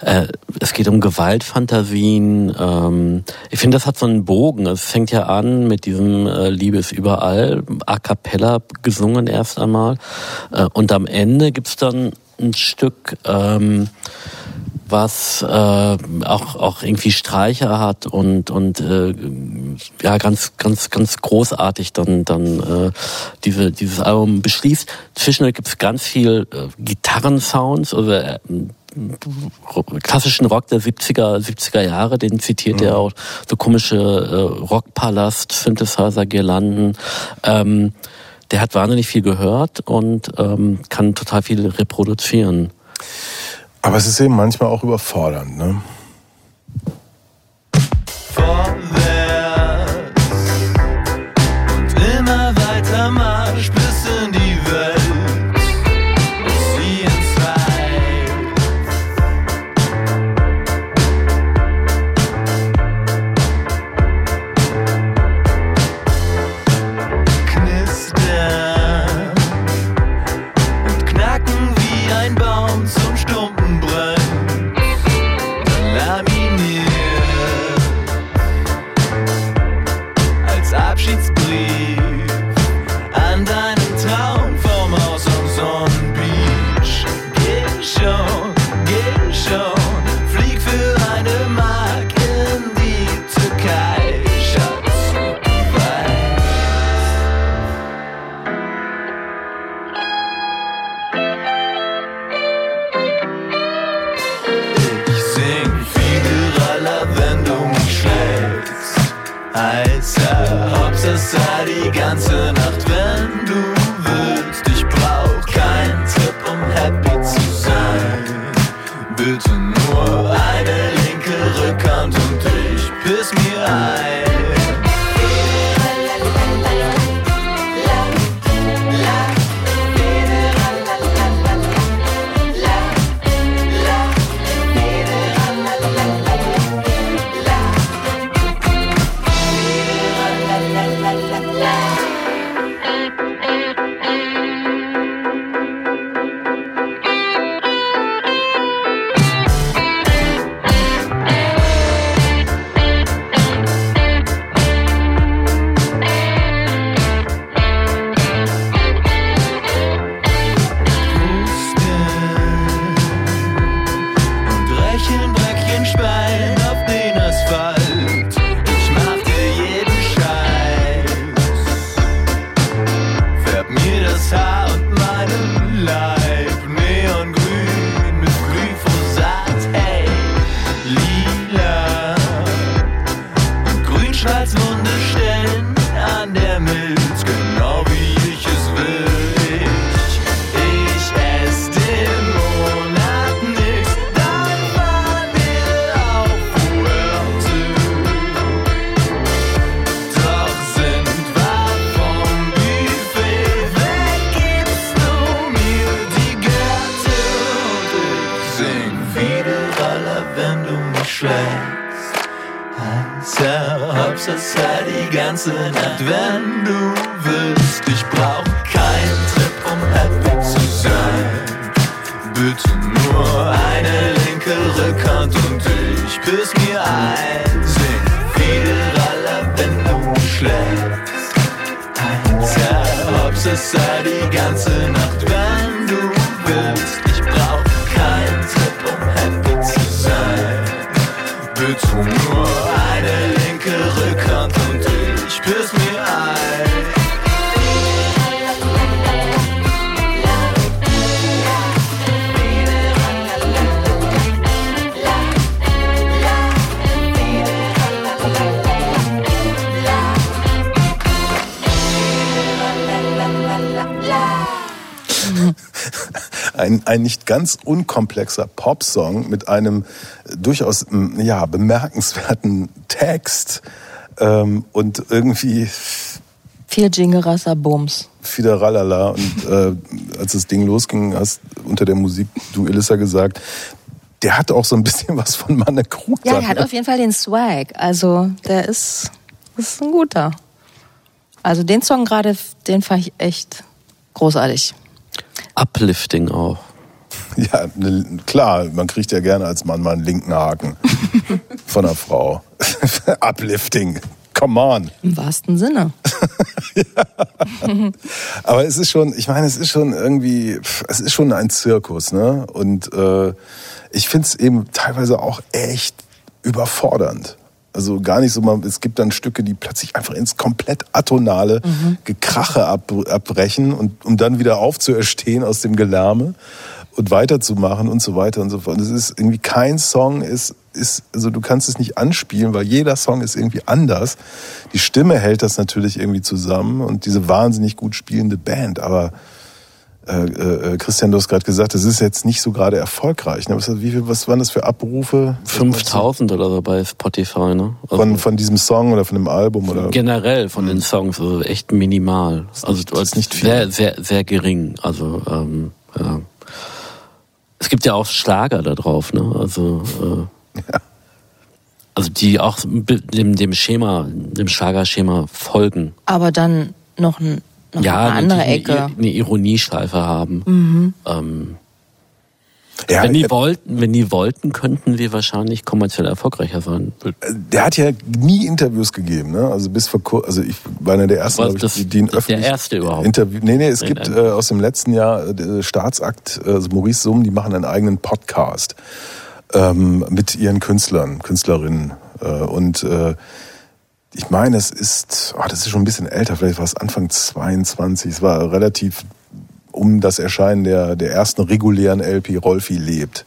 äh, es geht um Gewaltfantasien. Ähm, ich finde, das hat so einen Bogen. Es fängt ja an mit diesem äh, Liebe ist überall, a cappella gesungen erst einmal. Äh, und am Ende gibt's dann ein Stück, ähm, was äh, auch auch irgendwie Streicher hat und und äh, ja ganz ganz ganz großartig dann dann äh, diese dieses Album beschließt. Zwischendurch gibt's ganz viel äh, Gitarrensounds oder äh, klassischen Rock der 70er 70er Jahre, den zitiert er auch so komische äh, Rockpalast Synthesizer Girlanden. Ähm, der hat wahnsinnig viel gehört und ähm, kann total viel reproduzieren. Aber es ist eben manchmal auch überfordernd, ne? Und ganz unkomplexer Popsong mit einem äh, durchaus ja, bemerkenswerten Text ähm, und irgendwie Viel Jingerasser Bums. Fideralala. Und äh, als das Ding losging, hast unter der Musik du Elissa gesagt, der hat auch so ein bisschen was von Manne Krug. Ja, dann, er hat ne? auf jeden Fall den Swag. Also der ist, ist ein guter. Also den Song gerade, den fand ich echt großartig. Uplifting auch. Ja, ne, klar, man kriegt ja gerne als Mann mal einen linken Haken von einer Frau. Uplifting. Come on. Im wahrsten Sinne. Aber es ist schon, ich meine, es ist schon irgendwie, es ist schon ein Zirkus, ne? Und äh, ich finde es eben teilweise auch echt überfordernd. Also gar nicht so mal, es gibt dann Stücke, die plötzlich einfach ins komplett atonale Gekrache ab, abbrechen und um dann wieder aufzuerstehen aus dem Gelärme und weiterzumachen und so weiter und so fort. Es ist irgendwie kein Song ist, ist, also du kannst es nicht anspielen, weil jeder Song ist irgendwie anders. Die Stimme hält das natürlich irgendwie zusammen und diese wahnsinnig gut spielende Band, aber äh, äh, Christian, du hast gerade gesagt, das ist jetzt nicht so gerade erfolgreich. Ne? Was, wie viel, was waren das für Abrufe? 5000 oder so bei Spotify, ne? Also Von, von diesem Song oder von dem Album? Oder? generell von den Songs, also echt minimal. Also nicht- das ist nicht viel. sehr, sehr, sehr gering. Also ähm, ja. Es gibt ja auch Schlager da drauf, ne? Also äh, also die auch dem, dem Schema, dem Schlagerschema folgen. Aber dann noch, ein, noch ja, eine andere natürlich Ecke. Eine, eine Ironieschleife haben. Mhm. Ähm, Ja, wenn die er- wollten, wenn die wollten, könnten wir wahrscheinlich kommerziell erfolgreicher sein. Der hat ja nie Interviews gegeben, ne? Also bis vor kur also ich war einer der ersten, ich, das- die, die das- der öffentlich erste überhaupt? Interview. Nee, nee, es Nein, gibt äh, aus dem letzten Jahr äh, Staatsakt, äh, also Maurice Summ, die machen einen eigenen Podcast ähm, mit ihren Künstlern, Künstlerinnen äh, und äh, ich meine, es ist, oh, das ist schon ein bisschen älter, vielleicht war es Anfang 22, es war relativ um das Erscheinen der, der ersten regulären LP Rolfi lebt.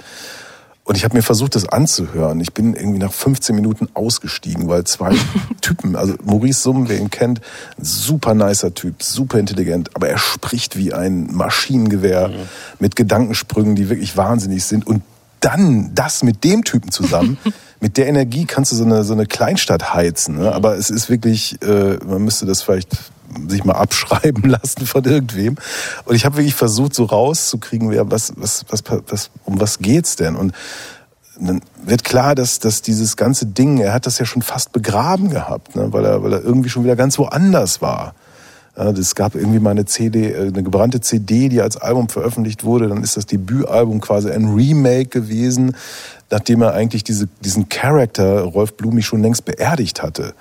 Und ich habe mir versucht, das anzuhören. Ich bin irgendwie nach 15 Minuten ausgestiegen, weil zwei Typen, also Maurice Summ, wer ihn kennt, super nicer Typ, super intelligent, aber er spricht wie ein Maschinengewehr mit Gedankensprüngen, die wirklich wahnsinnig sind. Und dann das mit dem Typen zusammen, mit der Energie kannst du so eine, so eine Kleinstadt heizen. Ne? Aber es ist wirklich, äh, man müsste das vielleicht sich mal abschreiben lassen von irgendwem. Und ich habe wirklich versucht, so rauszukriegen, wer, was, was, was, was, um was geht's denn? Und dann wird klar, dass, dass dieses ganze Ding, er hat das ja schon fast begraben gehabt, ne? weil, er, weil er irgendwie schon wieder ganz woanders war. Es gab irgendwie mal eine CD, äh, eine gebrannte CD, die als Album veröffentlicht wurde. Dann ist das Debütalbum quasi ein Remake gewesen, nachdem er eigentlich diese, diesen Charakter Rolf Blumi schon längst beerdigt hatte.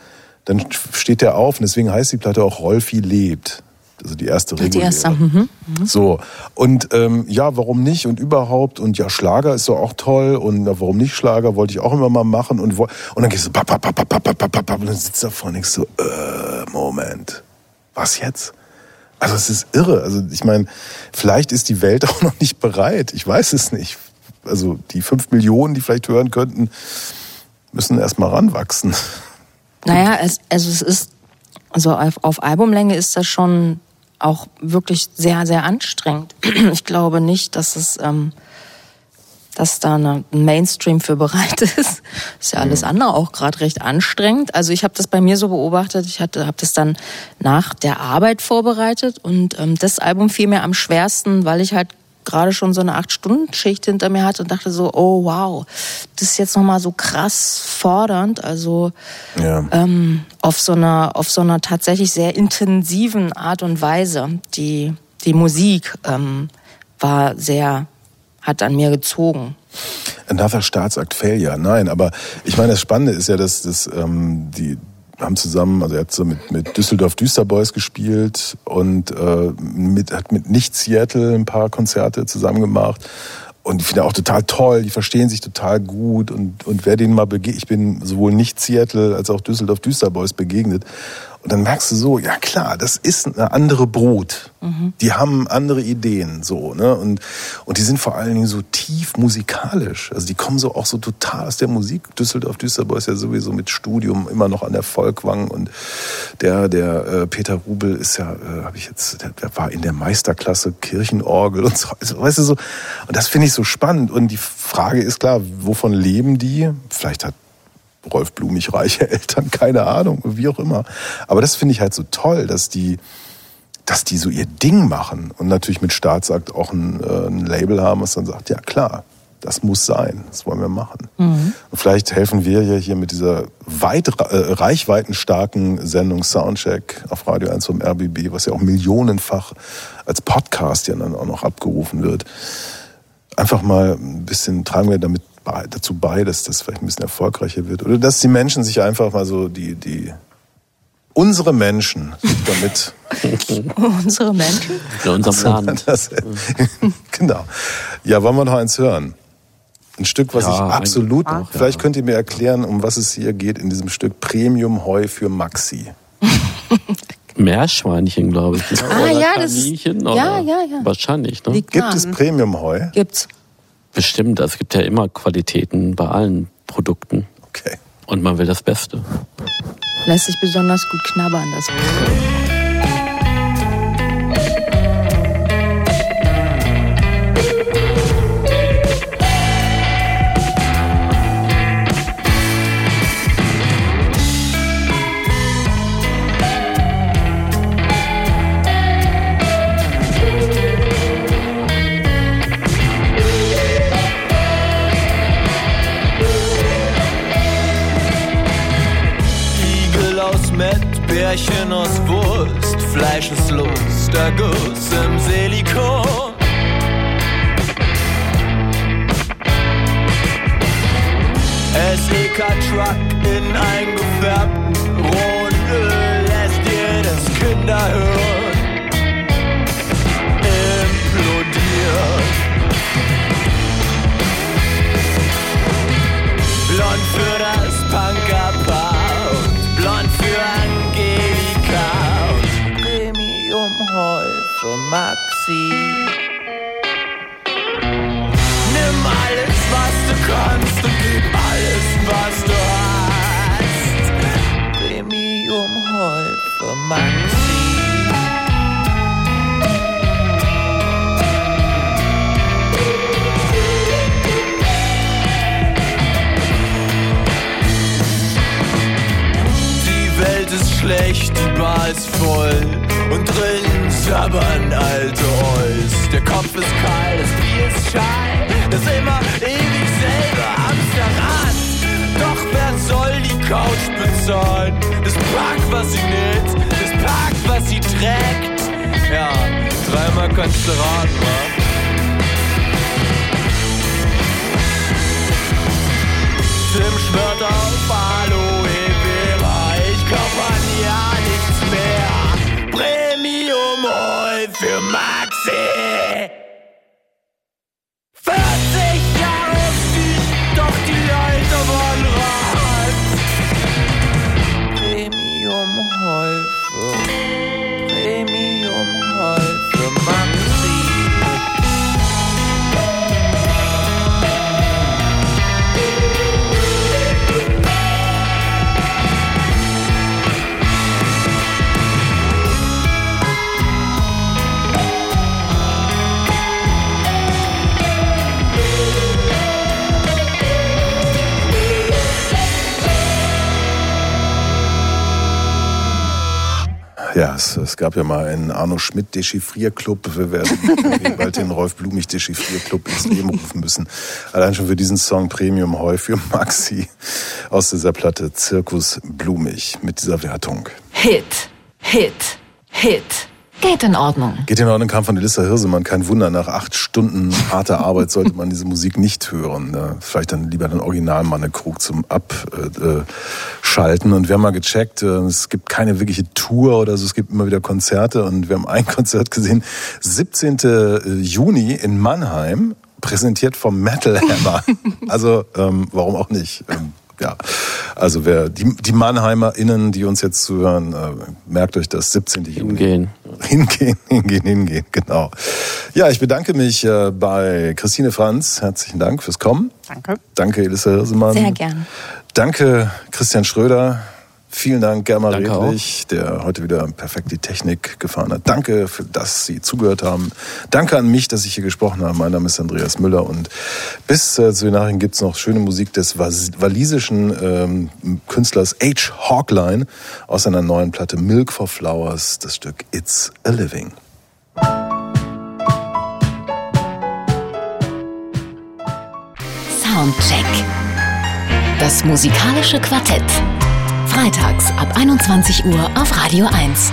Dann steht er auf und deswegen heißt die Platte auch Rolfi lebt. Also die erste Die reguläre. erste. Mhm. So, und ähm, ja, warum nicht und überhaupt und ja, Schlager ist doch auch toll und na, warum nicht Schlager, wollte ich auch immer mal machen und, und dann gehst du, pap, pap, pap, pap, pap, pap, pap, und dann sitzt da vorne und denkst so, äh, Moment, was jetzt? Also es ist irre, also ich meine, vielleicht ist die Welt auch noch nicht bereit, ich weiß es nicht. Also die fünf Millionen, die vielleicht hören könnten, müssen erst mal ranwachsen. Naja, es, also es ist, also auf, auf Albumlänge ist das schon auch wirklich sehr, sehr anstrengend. Ich glaube nicht, dass es, ähm, dass da ein Mainstream für bereit ist. Ist ja alles andere auch gerade recht anstrengend. Also ich habe das bei mir so beobachtet. Ich hatte, habe das dann nach der Arbeit vorbereitet und ähm, das Album fiel mir am schwersten, weil ich halt gerade schon so eine acht-Stunden-Schicht hinter mir hatte und dachte so, oh wow, das ist jetzt nochmal so krass fordernd. Also Ja. ähm, auf so einer auf so einer tatsächlich sehr intensiven Art und Weise. Die die Musik ähm, war sehr hat an mir gezogen. Another Staatsakt Failure. Nein, aber ich meine, das Spannende ist ja, dass das, ähm, die haben zusammen, also er hat so mit, mit Düsseldorf Düsterboys gespielt und äh, mit, hat mit Nicht Seattle ein paar Konzerte zusammen gemacht. Und ich finde auch total toll, die verstehen sich total gut und, und wer denen mal begegnet, ich bin sowohl nicht Seattle als auch Düsseldorf Düsterboys begegnet Und dann merkst du so, ja klar, das ist eine andere Brut. Die haben andere Ideen, so, ne? Und, und die sind vor allen Dingen so tief musikalisch. Also die kommen so auch so total aus der Musik. Düsseldorf Düsseldorf ist ja sowieso mit Studium immer noch an der Volkwang und der, der äh, Peter Rubel ist ja, äh, habe ich jetzt, der, der war in der Meisterklasse Kirchenorgel und so, also, weißt du so. Und das finde ich so spannend. Und die Frage ist klar, wovon leben die? Vielleicht hat Rolf Blumig reiche Eltern, keine Ahnung, wie auch immer. Aber das finde ich halt so toll, dass die, dass die so ihr Ding machen und natürlich mit Staatsakt auch ein, äh, ein Label haben, was dann sagt, ja klar, das muss sein, das wollen wir machen. Und vielleicht helfen wir ja hier mit dieser weit, äh, reichweitenstarken Sendung Soundcheck auf Radio 1 vom RBB, was ja auch millionenfach als Podcast ja dann auch noch abgerufen wird. Einfach mal ein bisschen tragen wir damit dazu bei, dass das vielleicht ein bisschen erfolgreicher wird. Oder dass die Menschen sich einfach mal so, die, die, unsere Menschen sich damit Unsere Menschen. In unserem Land. Das, genau. Ja, wollen wir noch eins hören? Ein Stück, was Ja, ich ein- absolut. ja. vielleicht könnt ihr mir erklären, um was es hier geht in diesem Stück Premium Heu für Maxi. Meerschweinchen, glaube ich. ne? Ah, Oder ja, das- Kaninchen, ja, oder? ja, ja. Wahrscheinlich, ne? Gibt es Premium Heu? Gibt's. Bestimmt. Es gibt ja immer Qualitäten bei allen Produkten. Okay. Und man will das Beste. Lässt sich besonders gut knabbern, das Bärchen aus Wurst, Fleischeslust, Erguss im Silikon. SEK-Truck in eingefärbten rohen Öl lässt jedes Kinderhirn implodieren. Blond für das Punkerpaar Maxi. Gab ja mal einen Arno Schmidt Dechiffrierclub. Wir werden bald den Rolf Blumig Dechiffrierclub ins Leben rufen müssen. Allein schon für diesen Song Premium Heu für Maxi aus dieser Platte Zirkus Blumig mit dieser Wertung. Hit, Hit, Hit. Geht in Ordnung. Geht in Ordnung, kam von Elissa Hirsemann. Kein Wunder, nach acht Stunden harter Arbeit sollte man diese Musik nicht hören. Vielleicht dann lieber den Original Mannekrug zum Abschalten. Und wir haben mal gecheckt, äh, es gibt keine wirkliche Tour oder so, es gibt immer wieder Konzerte. Und wir haben ein Konzert gesehen, 17. Juni in Mannheim, präsentiert vom Metal Hammer. Also, ähm, warum auch nicht? Ja. Also wer die, die MannheimerInnen, die uns jetzt zuhören, äh, merkt euch das 17. Juni. Hingehen. Hingehen, hingehen, hingehen, genau. Ja, ich bedanke mich äh, bei Christine Franz. Herzlichen Dank fürs Kommen. Danke. Danke, Elissa Hirsemann. Sehr gern. Danke, Christian Schröder. Vielen Dank, Germa Danke Redlich, der heute wieder perfekt die Technik gefahren hat. Danke, für, dass Sie zugehört haben. Danke an mich, dass ich hier gesprochen habe. Mein Name ist Andreas Müller und bis äh, zu den Nachrichten gibt's noch schöne Musik des was- walisischen ähm, Künstlers H. Hawkline aus seiner neuen Platte Milk for Flowers, das Stück It's a Living. Soundcheck. Das musikalische Quartett. Freitags ab 21 Uhr auf Radio 1.